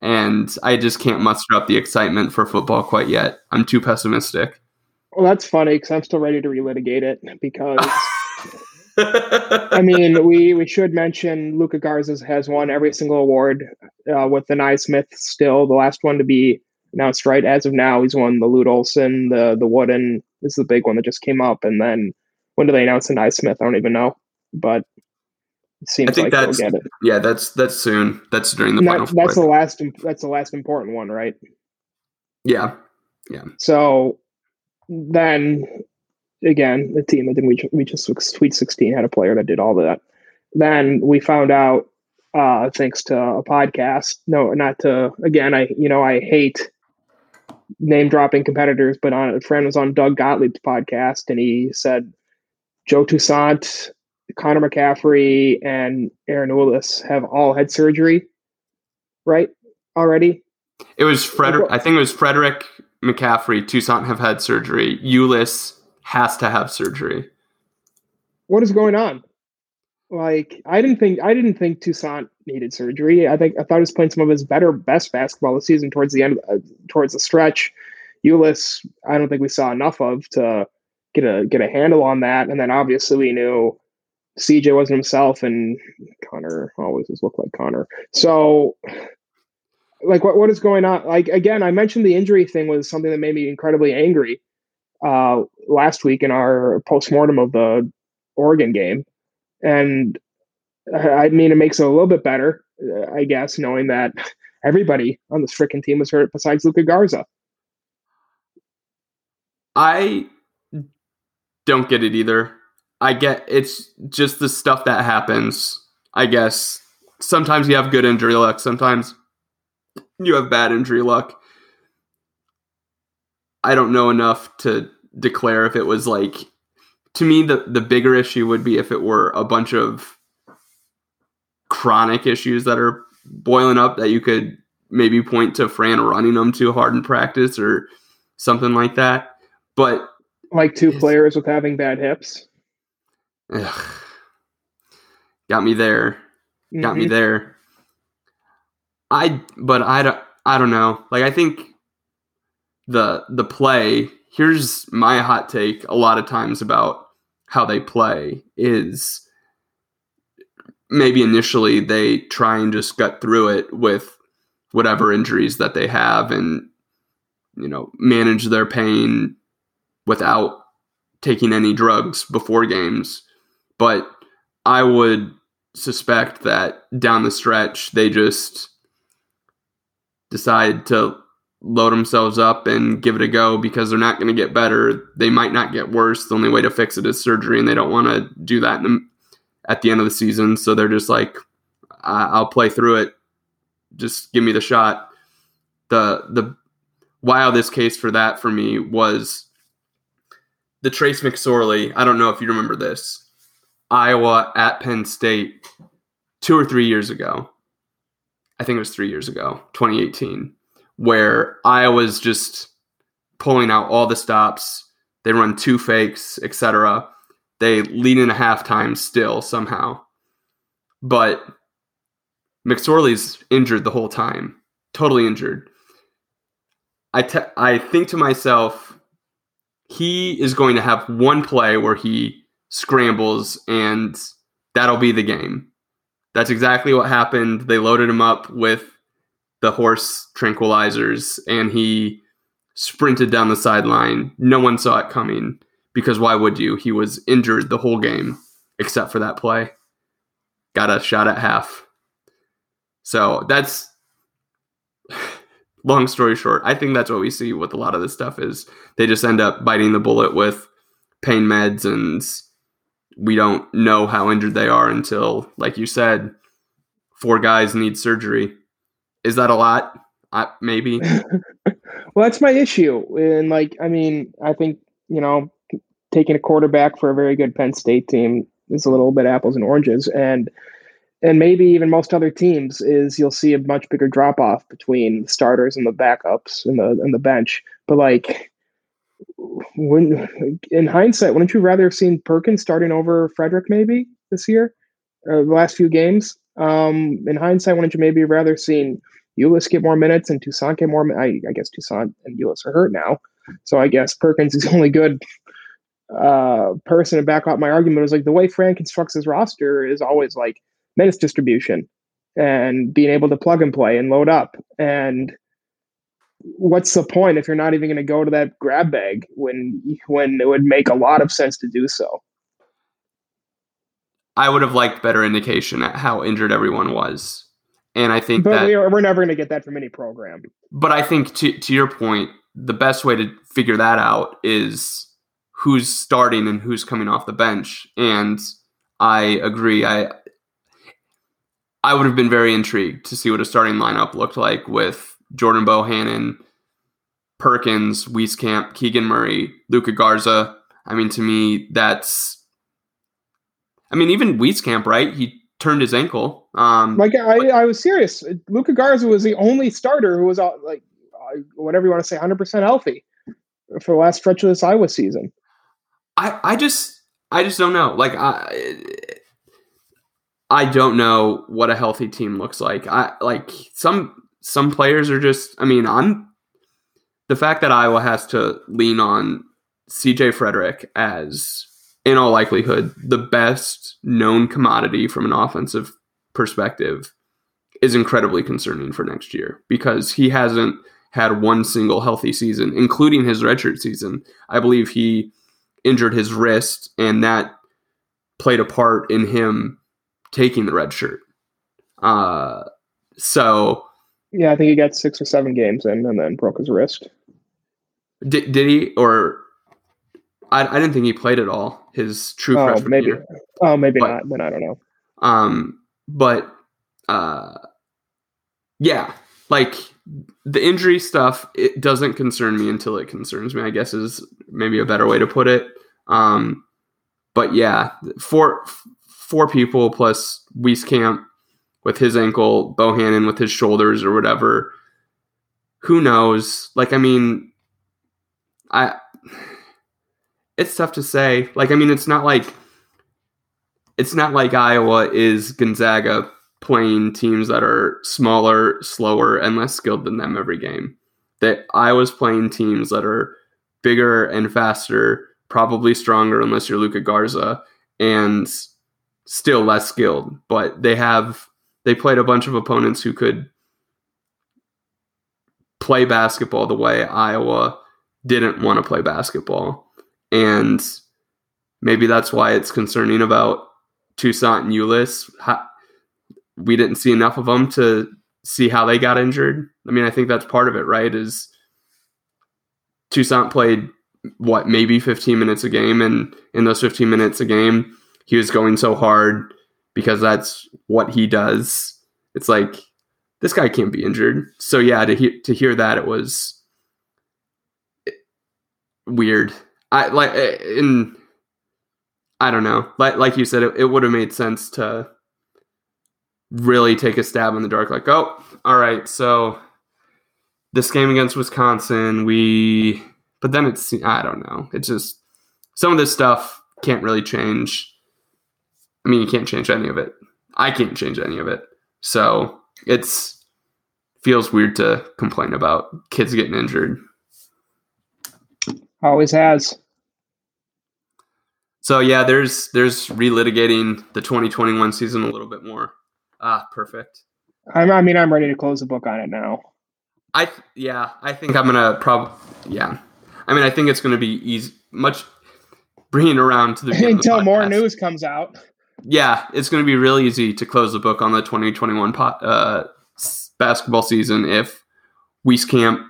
And I just can't muster up the excitement for football quite yet. I'm too pessimistic. Well, that's funny because I'm still ready to relitigate it because. I mean, we, we should mention Luka Garza has won every single award uh, with the Naismith still the last one to be announced right as of now. He's won the Lute Olson, the the Wooden. This is the big one that just came up, and then when do they announce the Naismith? I don't even know, but it seems I think like that's, get it. Yeah, that's that's soon. That's during the that, final. That's the last. That's the last important one, right? Yeah, yeah. So then again, the team that didn't reach, reach a Sweet 16 had a player that did all that. Then we found out, uh, thanks to a podcast. No, not to. Again, I you know I hate name dropping competitors, but on a friend was on Doug Gottlieb's podcast, and he said Joe Toussaint, Connor McCaffery, and Ahron Ulis have all had surgery, right? Already. It was Frederick. I think it was Frederick McCaffery. Toussaint have had surgery. Ulis has to have surgery. What is going on? Like I didn't think I didn't think Toussaint needed surgery. I think I thought he was playing some of his better best basketball this season towards the end uh, towards the stretch. Ulis, I don't think we saw enough of to get a get a handle on that. And then obviously we knew CJ wasn't himself, and Connor always has looked like Connor. So, like, what what is going on? Like again, I mentioned the injury thing was something that made me incredibly angry uh, last week in our postmortem of the Oregon game, and I mean it makes it a little bit better, uh, I guess, knowing that everybody on this freaking team was hurt besides Luka Garza. I don't get it either. I get it's just the stuff that happens. I guess sometimes you have good injury luck, sometimes you have bad injury luck. I don't know enough to declare if it was like to me the the bigger issue would be if it were a bunch of chronic issues that are boiling up that you could maybe point to Fran running them too hard in practice or something like that. But like two players with having bad hips. Ugh, got me there. Got mm-hmm. me there. I but I don't I don't know. Like I think the the play. Here's my hot take a lot of times about how they play is maybe initially they try and just gut through it with whatever injuries that they have and you know manage their pain without taking any drugs before games. But i would suspect that down the stretch they just decide to load themselves up and give it a go because they're not going to get better. They might not get worse. The only way to fix it is surgery, and they don't want to do that the, at the end of the season. So they're just like, I'll play through it. Just give me the shot. The the wildest case for that for me was the Trace McSorley. I don't know if you remember this. Iowa at Penn State two or three years ago. I think it was three years ago, 2018 where Iowa's just pulling out all the stops. They run two fakes, etc. They lead in a halftime still somehow. But McSorley's injured the whole time, totally injured. I, I think to myself, he is going to have one play where he scrambles and that'll be the game. That's exactly what happened. They loaded him up with the horse tranquilizers and he sprinted down the sideline. No one saw it coming because why would you? He was injured the whole game except for that play. Got a shot at half. So that's long story short. I think that's what we see with a lot of this stuff is they just end up biting the bullet with pain meds and we don't know how injured they are until like you said four guys need surgery is that a lot? Uh, maybe. well, that's my issue. And like, I mean, I think you know, taking a quarterback for a very good Penn State team is a little bit apples and oranges. And and maybe even most other teams is you'll see a much bigger drop off between the starters and the backups and the and the bench. But like when in hindsight, wouldn't you rather have seen Perkins starting over Frederick maybe this year, or the last few games? Um, in hindsight, wouldn't you maybe rather seen Ulis get more minutes and Toussaint get more? I, I guess Toussaint and Ulis are hurt now, so I guess Perkins is the only good uh, person to back up my argument. Is like the way Fran constructs his roster is always like minutes distribution and being able to plug and play and load up and what's the point if you're not even going to go to that grab bag when when it would make a lot of sense to do so? I would have liked better indication at how injured everyone was, and I think but that we are, we're never going to get that from any program. But I think to to your point, the best way to figure that out is who's starting and who's coming off the bench, and I agree. I I would have been very intrigued to see what a starting lineup looked like with Jordan Bohannon, Perkins, Wieskamp, Keegan Murray, Luka Garza. I mean, to me, that's. I mean, even Wieskamp, right? He turned his ankle. Um, like I, I was serious. Luka Garza was the only starter who was uh, like uh, whatever you want to say, hundred percent healthy for the last stretch of this Iowa season. I, I just, I just don't know. Like I, I don't know what a healthy team looks like. I like some some players are just I mean, I'm the fact that Iowa has to lean on CJ Frederick as in all likelihood the best known commodity from an offensive perspective is incredibly concerning for next year because he hasn't had one single healthy season, including his redshirt season. I believe he injured his wrist, and that played a part in him taking the redshirt. Uh, so yeah, I think he got six or seven games in and then broke his wrist. Did, did he? Or I, I didn't think he played at all his true oh, freshman maybe. year. Oh, maybe but, not. Then I don't know. Um, but uh, yeah, like the injury stuff, it doesn't concern me until it concerns me. I guess is maybe a better way to put it. Um, but yeah, four four people plus Wieskamp with his ankle, Bohannon with his shoulders or whatever. Who knows? Like, I mean, I. It's tough to say. Like, I mean, it's not like it's not like Iowa is Gonzaga playing teams that are smaller, slower, and less skilled than them every game. That Iowa's playing teams that are bigger and faster, probably stronger unless you're Luka Garza, and still less skilled. But they have they played a bunch of opponents who could play basketball the way Iowa didn't want to play basketball. And maybe that's why it's concerning about Toussaint and Ulis. We didn't see enough of them to see how they got injured. I mean, I think that's part of it, right? Is Toussaint played what maybe 15 minutes a game and in those 15 minutes a game he was going so hard because that's what he does. It's like this guy can't be injured. So yeah, to hear to hear that it was weird. I like eh, in I don't know. Like like you said, it, it would have made sense to really take a stab in the dark. Like, oh, all right, so this game against Wisconsin, we. But then it's I don't know. It's just some of this stuff can't really change I mean, you can't change any of it. I can't change any of it. So it's feels weird to complain about kids getting injured. Always has. So yeah, there's there's relitigating the 2021 season a little bit more. Ah, perfect. I'm, I mean, I'm ready to close the book on it now. I yeah, I think I'm gonna probably yeah. I mean, I think it's gonna be easy, much bringing around to the until more news comes out yeah, it's going to be real easy to close the book on the 2021 uh, basketball season if Wieskamp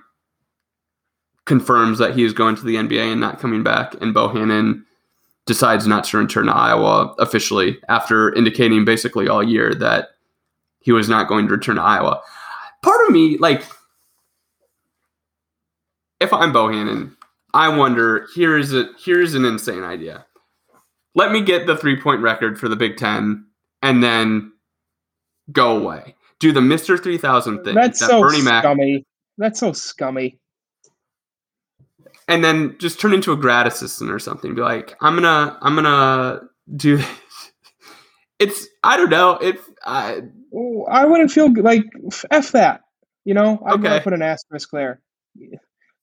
confirms that he is going to the NBA and not coming back, and Bohannon decides not to return to Iowa officially after indicating basically all year that he was not going to return to Iowa. Part of me, like, if I'm Bohannon, I wonder here's a here's an insane idea let me get the three point record for the Big Ten, and then go away. Do the Mister Three Thousand thing. That's that so Bernie Mac, scummy. That's so scummy. And then just turn into a grad assistant or something. Be like, I'm gonna, I'm gonna do. This. It's I don't know. It I I wouldn't feel like f that. You know, I'm gonna put an asterisk there.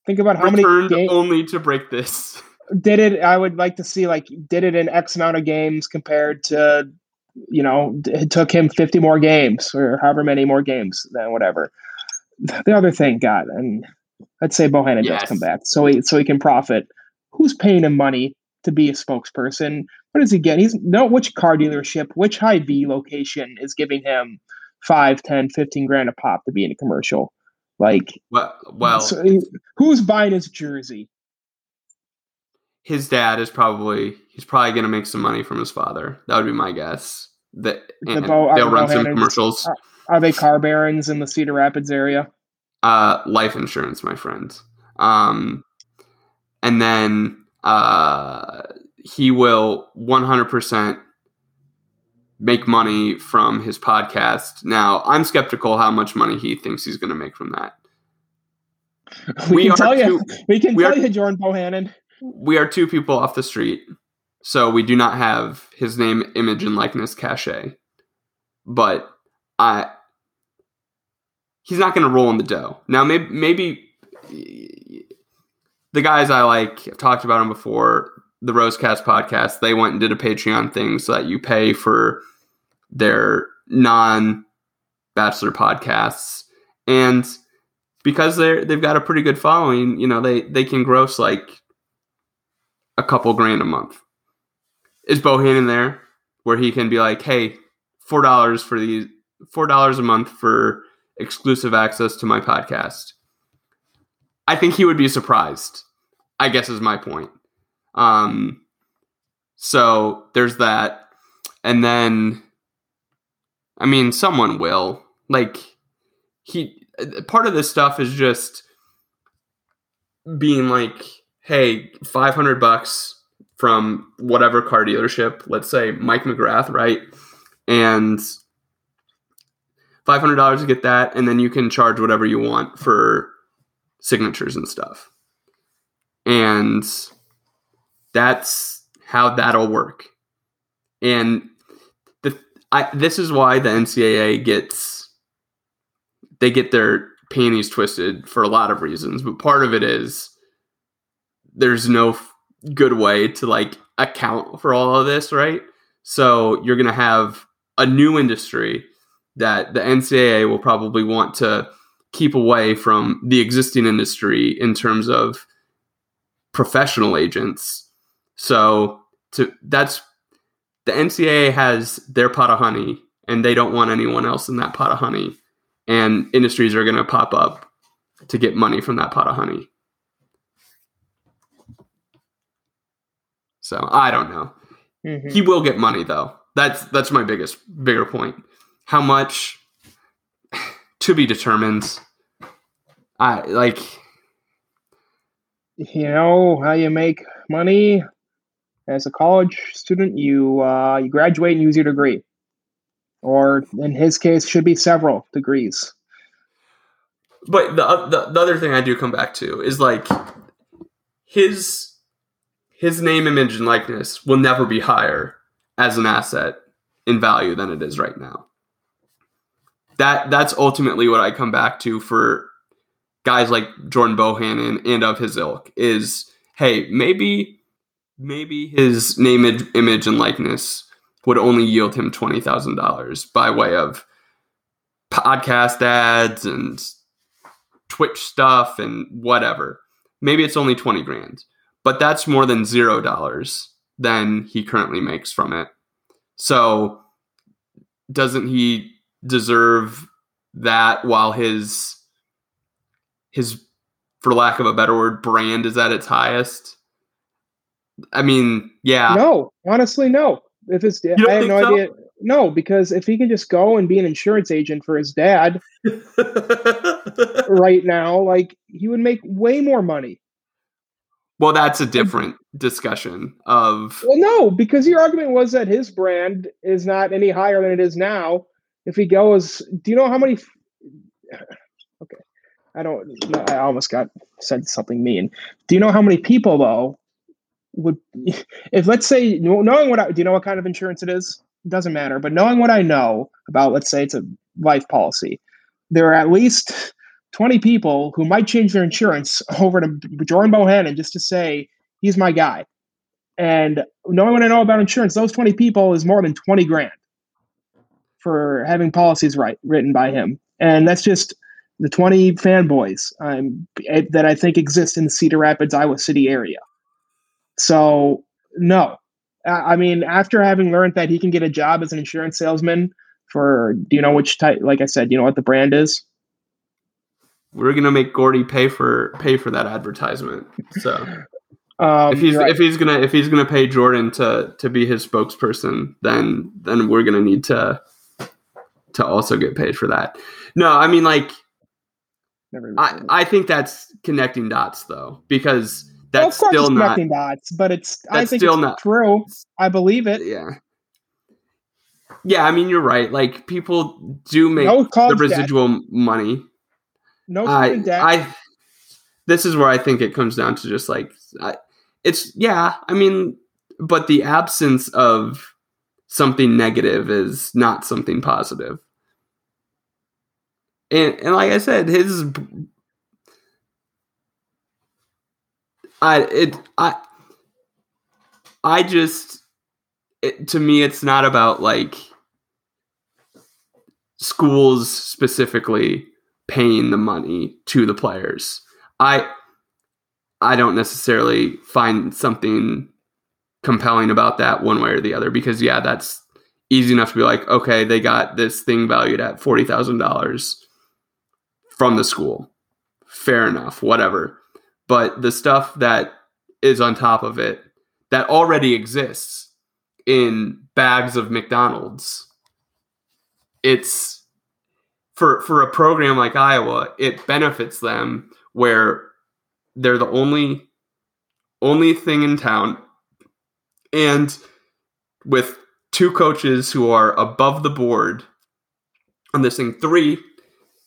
Think about how many returned games only to break this. did it. I would like to see like did it in X amount of games compared to, you know, it took him 50 more games or however many more games than whatever. The other thing, God, and let's say Bohannon Yes. does come back, so he so he can profit. Who's paying him money to be a spokesperson? What does he get? He's no which car dealership, which Hy-Vee location is giving him 5, 10, 15 grand a pop to be in a commercial. Like, Well, well, so he- who's buying his jersey? his dad is probably he's probably gonna make some money from his father. That would be my guess. That The Bo- are they'll the run some commercials. are- Are they car barons in the Cedar Rapids area? Uh, life insurance, my friend. Um, and then uh, he will 100% make money from his podcast. Now, I'm skeptical how much money he thinks he's going to make from that. We, We can are tell you. two- We can we tell are- you, Jordan Bohannon. We are two people off the street, so we do not have his name, image, and likeness cachet. But I, he's not going to roll in the dough. Now, maybe, maybe the guys I like, I've talked about them before. The Rosecast podcast, they went and did a Patreon thing so that you pay for their non bachelor podcasts, and because they're they've got a pretty good following, you know, they they can gross like a couple grand a month. Is Bohannon there where he can be like, hey, four dollars for these four dollars a month for exclusive access to my podcast? I think he would be surprised. I guess is my point. Um, so there's that, and then, I mean, someone will like he. Part of this stuff is just being like, hey, five hundred bucks from whatever car dealership. Let's say Mike McGrath, right? And five hundred dollars to get that, and then you can charge whatever you want for signatures and stuff. And that's how that'll work. And the I this is why the NCAA gets they get their panties twisted for a lot of reasons, but part of it is there's no f- good way to like account for all of this, right? So you're going to have a new industry that the NCAA will probably want to keep away from the existing industry in terms of professional agents. So to that's the NCAA has their pot of honey and they don't want anyone else in that pot of honey and industries are going to pop up to get money from that pot of honey. So, I don't know. Mhm. He will get money though. That's that's my biggest bigger point. How much to be determined. I like You know how you make money as a college student? You uh, you graduate and use your degree, or in his case, should be several degrees. but the, the the other thing I do come back to is like his his name, image, and likeness will never be higher as an asset in value than it is right now. That that's ultimately what I come back to for guys like Jordan Bohannon and of his ilk is hey maybe maybe his name, image, and likeness would only yield him twenty thousand dollars by way of podcast ads and Twitch stuff and whatever. Maybe it's only 20 grand, but that's more than zero dollars than he currently makes from it. So doesn't he deserve that while his his for lack of a better word brand is at its highest? I mean, yeah. No, honestly, no. If it's, I have no so? idea. No, because if he can just go and be an insurance agent for his dad right now, like he would make way more money. well, that's a different discussion of Well, no, because your argument was that his brand is not any higher than it is now. If he goes, do you know how many? Okay, I don't. I almost got said something mean. Do you know how many people though would if let's say knowing what I do you know what kind of insurance it is? It doesn't matter, but knowing what I know about, let's say it's a life policy, there are at least 20 people who might change their insurance over to Jordan Bohannon just to say he's my guy. And knowing what I know about insurance, those 20 people is more than 20 grand for having policies right written by him. And that's just the 20 fanboys um, that I think exist in the Cedar Rapids, Iowa City area. So, no. I mean, after having learned that he can get a job as an insurance salesman for, do you know which type, like I said, you know what the brand is? We're gonna make Gordy pay for pay for that advertisement. So um, if he's right. if he's gonna if he's gonna pay Jordan to to be his spokesperson, then then we're gonna need to to also get paid for that. No, I mean like I, I think that's connecting dots though because that's well, still not connecting dots, but it's I think still it's not true. I believe it. Yeah. Yeah, I mean you're right. Like people do make no the residual debt. money. No I, debt. I this is where I think it comes down to just like I, it's yeah. I mean, but the absence of something negative is not something positive. And and like I said, his I it I I just it, to me it's not about like schools specifically paying the money to the players. I I don't necessarily find something compelling about that one way or the other because yeah, that's easy enough to be like, okay, they got this thing valued at forty thousand dollars from the school. Fair enough, whatever. But the stuff that is on top of it that already exists in bags of McDonald's, it's for for a program like Iowa, it benefits them where they're the only only thing in town and with two coaches who are above the board on this thing. Three,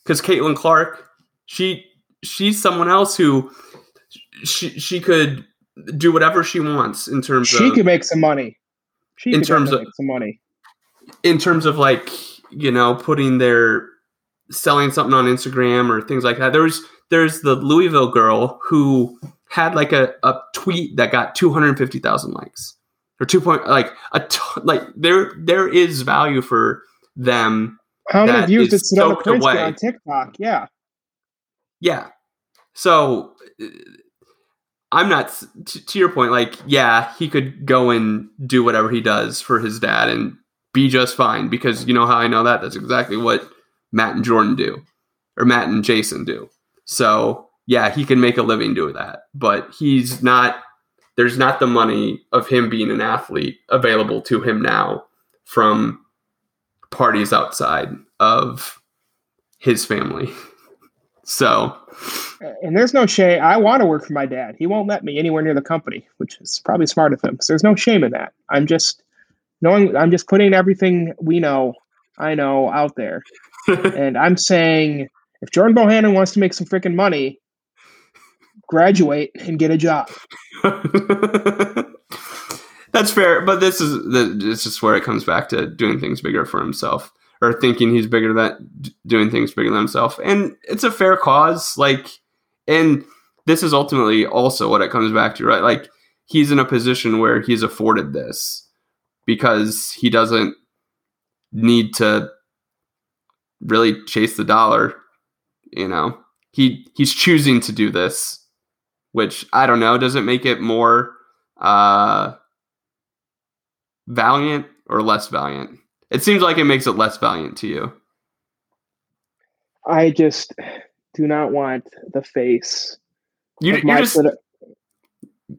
because Caitlin Clark, she she's someone else who she she could do whatever she wants in terms she of could make some money. She in terms of some money. In terms of like you know putting their selling something on Instagram or things like that. There's there's the Louisville girl who had like a, a tweet that got 250,000 likes or two point like a t- like there there is value for them. How many views did Sedona Prince away. on TikTok? Yeah, yeah. So I'm not t- to your point. Like, yeah, he could go and do whatever he does for his dad and be just fine because you know how I know that. That's exactly what Matt and Jordan do, or Matt and Jason do. So yeah, he can make a living doing that, but he's not there's not the money of him being an athlete available to him now from parties outside of his family. So, and there's no shame. I want to work for my dad. He won't let me anywhere near the company, which is probably smart of him. So there's no shame in that. I'm just knowing. I'm just putting everything we know, I know, out there, and I'm saying if Jordan Bohannon wants to make some freaking money, graduate and get a job. That's fair, but this is the, this is where it comes back to doing things bigger for himself or thinking he's bigger than doing things bigger than himself. And it's a fair cause, like, and this is ultimately also what it comes back to, right? Like, he's in a position where he's afforded this because he doesn't need to really chase the dollar. You know, he he's choosing to do this which I don't know. Does it make it more uh, valiant or less valiant? It seems like it makes it less valiant to you. I just do not want the face. You, are just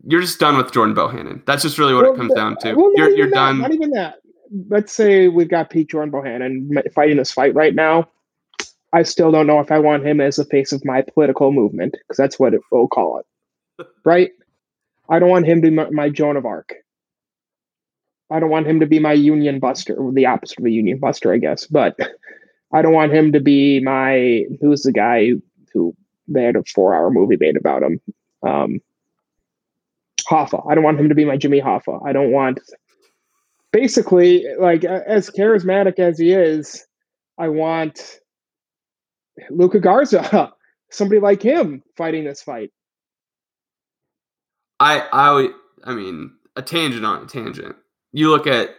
you're just done with Jordan Bohannon. That's just really what well, it comes down to. Well, you're you're that, done. Not even that. Let's say we've got Pete Jordan Bohannon fighting this fight right now. I still don't know if I want him as the face of my political movement because that's what it, we'll call it right? I don't want him to be my, my Joan of Arc. I don't want him to be my union buster, the opposite of a union buster, I guess. But I don't want him to be my who's the guy who they had a four hour movie made about him. Um, Hoffa. I don't want him to be my Jimmy Hoffa. I don't want basically like as charismatic as he is, I want Luka Garza, somebody like him fighting this fight. I I I mean a tangent on a tangent. You look at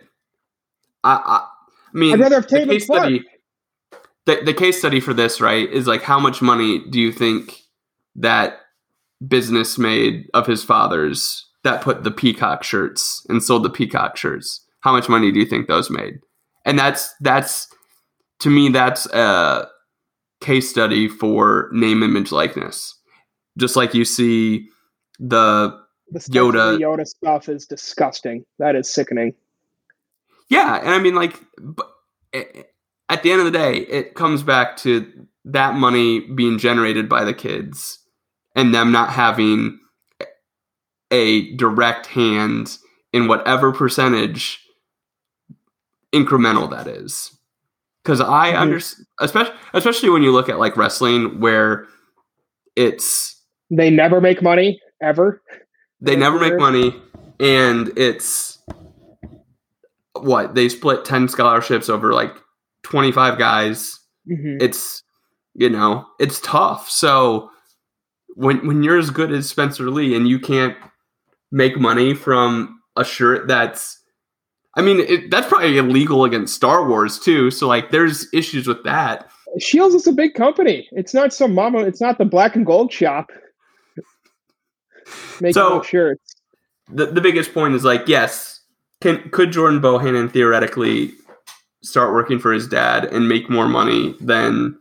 I I, I mean I'd rather have Tatum the case Clark. study the, the case study for this right is like how much money do you think that business made of his father's that put the peacock shirts and sold the peacock shirts how much money do you think those made and that's that's to me that's a case study for name image likeness just like you see the The Yoda- the Yoda stuff is disgusting. That is sickening. Yeah, and I mean, like, at the end of the day, it comes back to that money being generated by the kids and them not having a direct hand in whatever percentage incremental that is. Because I Mhm. understand, especially especially when you look at like wrestling, where it's They never make money ever. They never make money and it's what they split 10 scholarships over like 25 guys Mhm. it's you know it's tough so when when you're as good as spencer lee and you can't make money from a shirt that's i mean it, that's probably illegal against star wars too so like there's issues with that Shields is a big company. It's not some mama. It's not the black and gold shop. Making So- shirts. the, the biggest point is like yes can could jordan bohannon theoretically start working for his dad and make more money than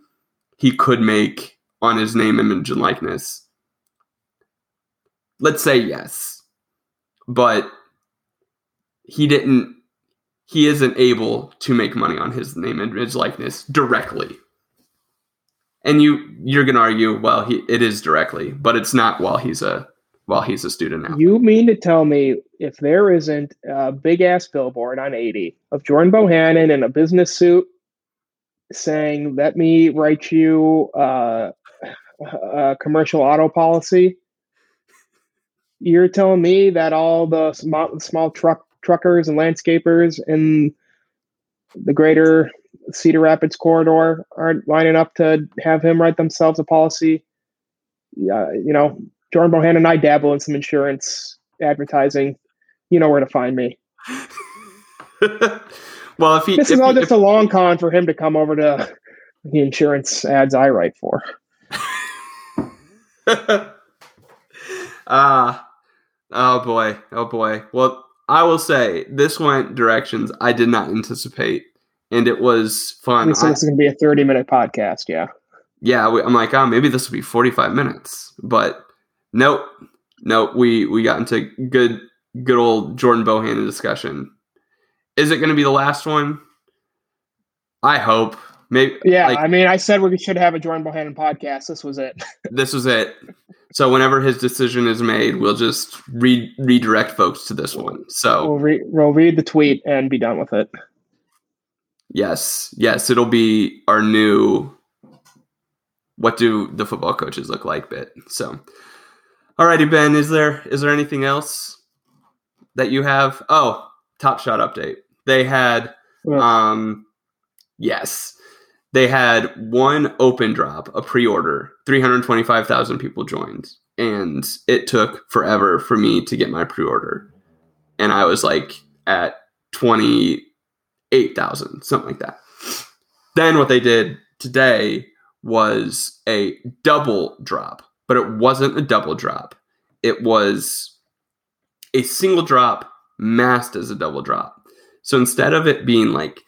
he could make on his name image and likeness? Let's say yes. But he didn't he isn't able to make money on his name image likeness directly. And you you're gonna argue well he it is directly but it's not while he's a while he's a student now You mean to tell me if there isn't a big ass billboard on 80 of Jordan Bohannon in a business suit saying, let me write you uh, a commercial auto policy? You're telling me that all the small, small truck truckers and landscapers in the greater Cedar Rapids corridor aren't lining up to have him write themselves a policy? Yeah, you know, Jordan Bohannon I dabble in some insurance advertising. You know where to find me. well, if he This if is all he- just a long con for him to come over to the insurance ads I write for. Ah, oh boy, oh boy. Well, I will say this went directions I did not anticipate, and it was fun. so this is going to be a 30 minute podcast. Yeah. yeah, we, I'm like, oh, maybe this will be 45 minutes, but nope, nope. We we got into good good old Jordan Bohannon discussion. Is it going to be the last one? I hope. Maybe. Yeah. like, I mean, I said we should have a Jordan Bohannon podcast. This was it. this was it. So whenever his decision is made, we'll just re- redirect folks to this one. So We'll, re- we'll read the tweet and be done with it. yes, yes, it'll be our new what do the football coaches look like bit. So alrighty, Ben, is there is there anything else that you have? Oh, top shot update. They had um yes. They had one open drop, a pre-order. 325,000 people joined and it took forever for me to get my pre-order. And I was like at 28,000, something like that. Then what they did today was a double drop, but it wasn't a double drop. It was a single drop masked as a double drop. So instead of it being like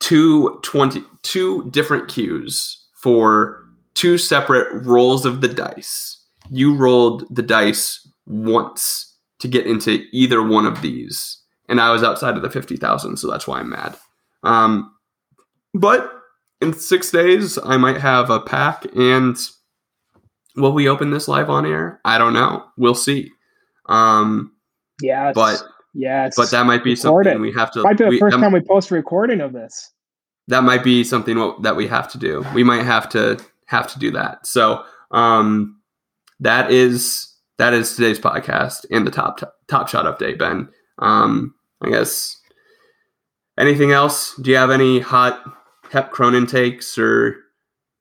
two twenty two different queues for two separate rolls of the dice, you rolled the dice once to get into either one of these. And I was outside of the 50,000, so that's why I'm mad. Um, but in six days, I might have a pack. And will we open this live on air? I don't know. We'll see. Um, yeah. But Yes. But that might be Record something we have to. Might be the we- first that, time we post a recording of this. that might be something what- that we have to do. We might have to have to do that. So um, that is that is today's podcast and the top top shot update. Ben, um, I guess anything else? Do you have any hot Hep Cronin takes or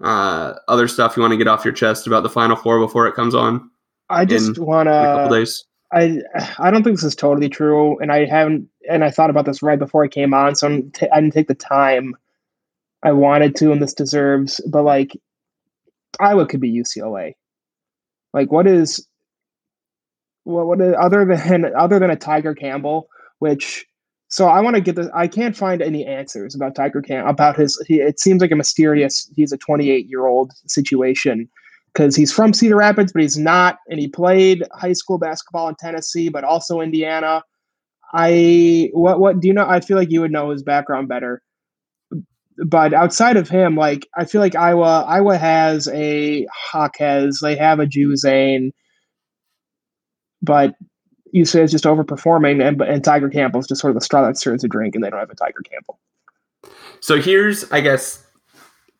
uh, other stuff you want to get off your chest about the Final Four before it comes on I just want to. days? I I don't think this is totally true, and I haven't. And I thought about this right before I came on, so I'm t- I didn't take the time I wanted to, and this deserves. But like, Iowa could be UCLA. Like, what is what what is, other than other than a Tyger Campbell, which. So I want to get this. I can't find any answers about Tyger Camp about his. He, it seems like a mysterious. He's a 28 year old situation because he's from Cedar Rapids, but he's not, and he played high school basketball in Tennessee, but also Indiana. I what what do you know? I feel like you would know his background better. But outside of him, like I feel like Iowa, Iowa has a Hawkes, they have a Juzang, but UCLA is just overperforming, and and Tyger Campbell is just sort of the straw that stirs the drink, and they don't have a Tyger Campbell. So here's, I guess,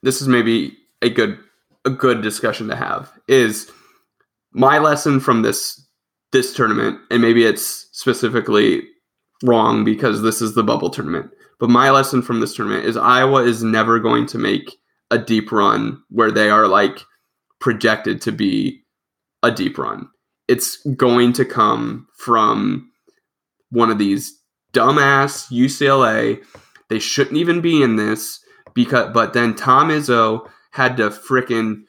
this is maybe a good a good discussion to have. Is my lesson from this this tournament, and maybe it's specifically wrong because this is the bubble tournament. But my lesson from this tournament is Iowa is never going to make a deep run where they are like projected to be a deep run. It's going to come from one of these dumbass UCLA. They shouldn't even be in this because but then Tom Izzo had to frickin'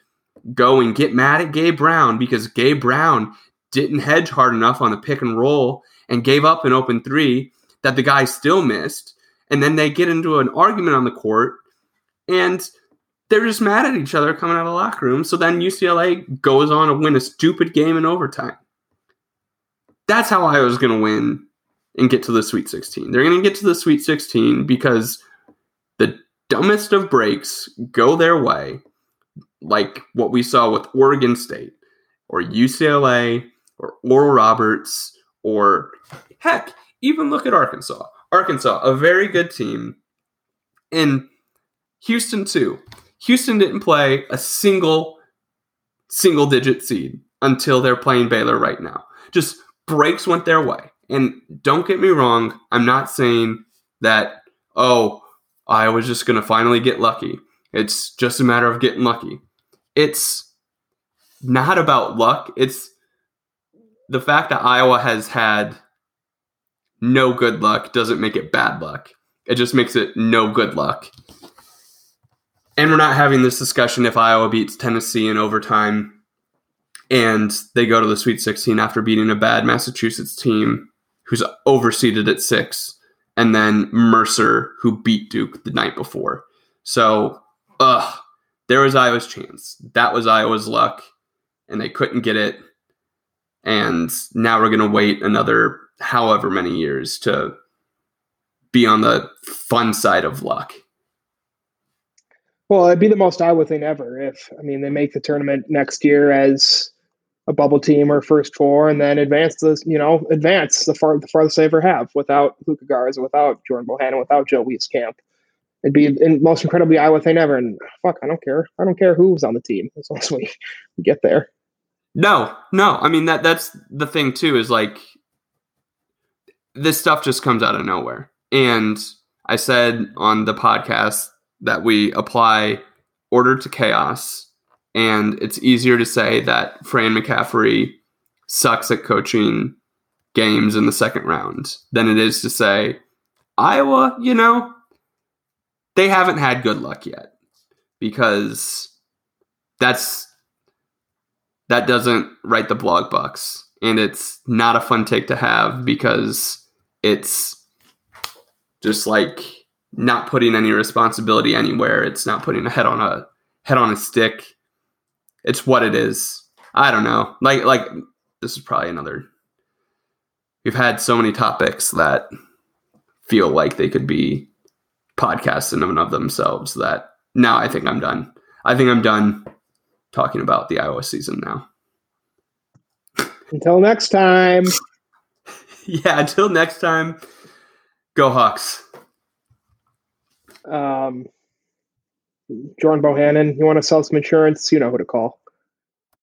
go and get mad at Gabe Brown because Gabe Brown didn't hedge hard enough on the pick and roll and gave up an open three that the guy still missed. And then they get into an argument on the court and they're just mad at each other coming out of the locker room. So then UCLA goes on to win a stupid game in overtime. That's how Iowa's going to win and get to the Sweet 16. They're going to get to the Sweet 16 because the dumbest of breaks go their way, like what we saw with Oregon State or UCLA or Oral Roberts or heck, even look at Arkansas. Arkansas, a very good team. And Houston too. Houston didn't play a single single digit seed until they're playing Baylor right now. Just breaks went their way. And don't get me wrong, I'm not saying that oh, Iowa's just going to finally get lucky. It's just a matter of getting lucky. It's not about luck. It's the fact that Iowa has had no good luck doesn't make it bad luck. It just makes it no good luck. And we're not having this discussion if Iowa beats Tennessee in overtime and they go to the Sweet 16 after beating a bad Massachusetts team who's overseeded at six, and then Mercer, who beat Duke the night before. So, ugh, there was Iowa's chance. That was Iowa's luck, and they couldn't get it. And now we're going to wait another however many years to be on the fun side of luck. Well, it'd be the most Iowa thing ever if I mean they make the tournament next year as a bubble team or first four, and then advance the you know advance the far the farthest they ever have without Luka Garza, without Jordan Bohannon, without Joe Wieskamp. It'd be the most incredibly Iowa thing ever, and fuck, I don't care. I don't care who's on the team as long as we, we get there. No, no. I mean that that's the thing too is like this stuff just comes out of nowhere. And I said on the podcast that we apply order to chaos. And it's easier to say that Fran McCaffery sucks at coaching games in the second round than it is to say Iowa, you know, they haven't had good luck yet because that's that doesn't write the blog bucks and it's not a fun take to have because it's just like not putting any responsibility anywhere. It's not putting a head on a head on a stick. It's what it is. I don't know. Like like this is probably another we've had so many topics that feel like they could be podcasts in and of themselves that now i think i'm done. I think i'm done talking about the iowa season now. Until next time. Yeah, until next time, go Hawks. Um, Jordan Bohannon, you want to sell some insurance? You know who to call.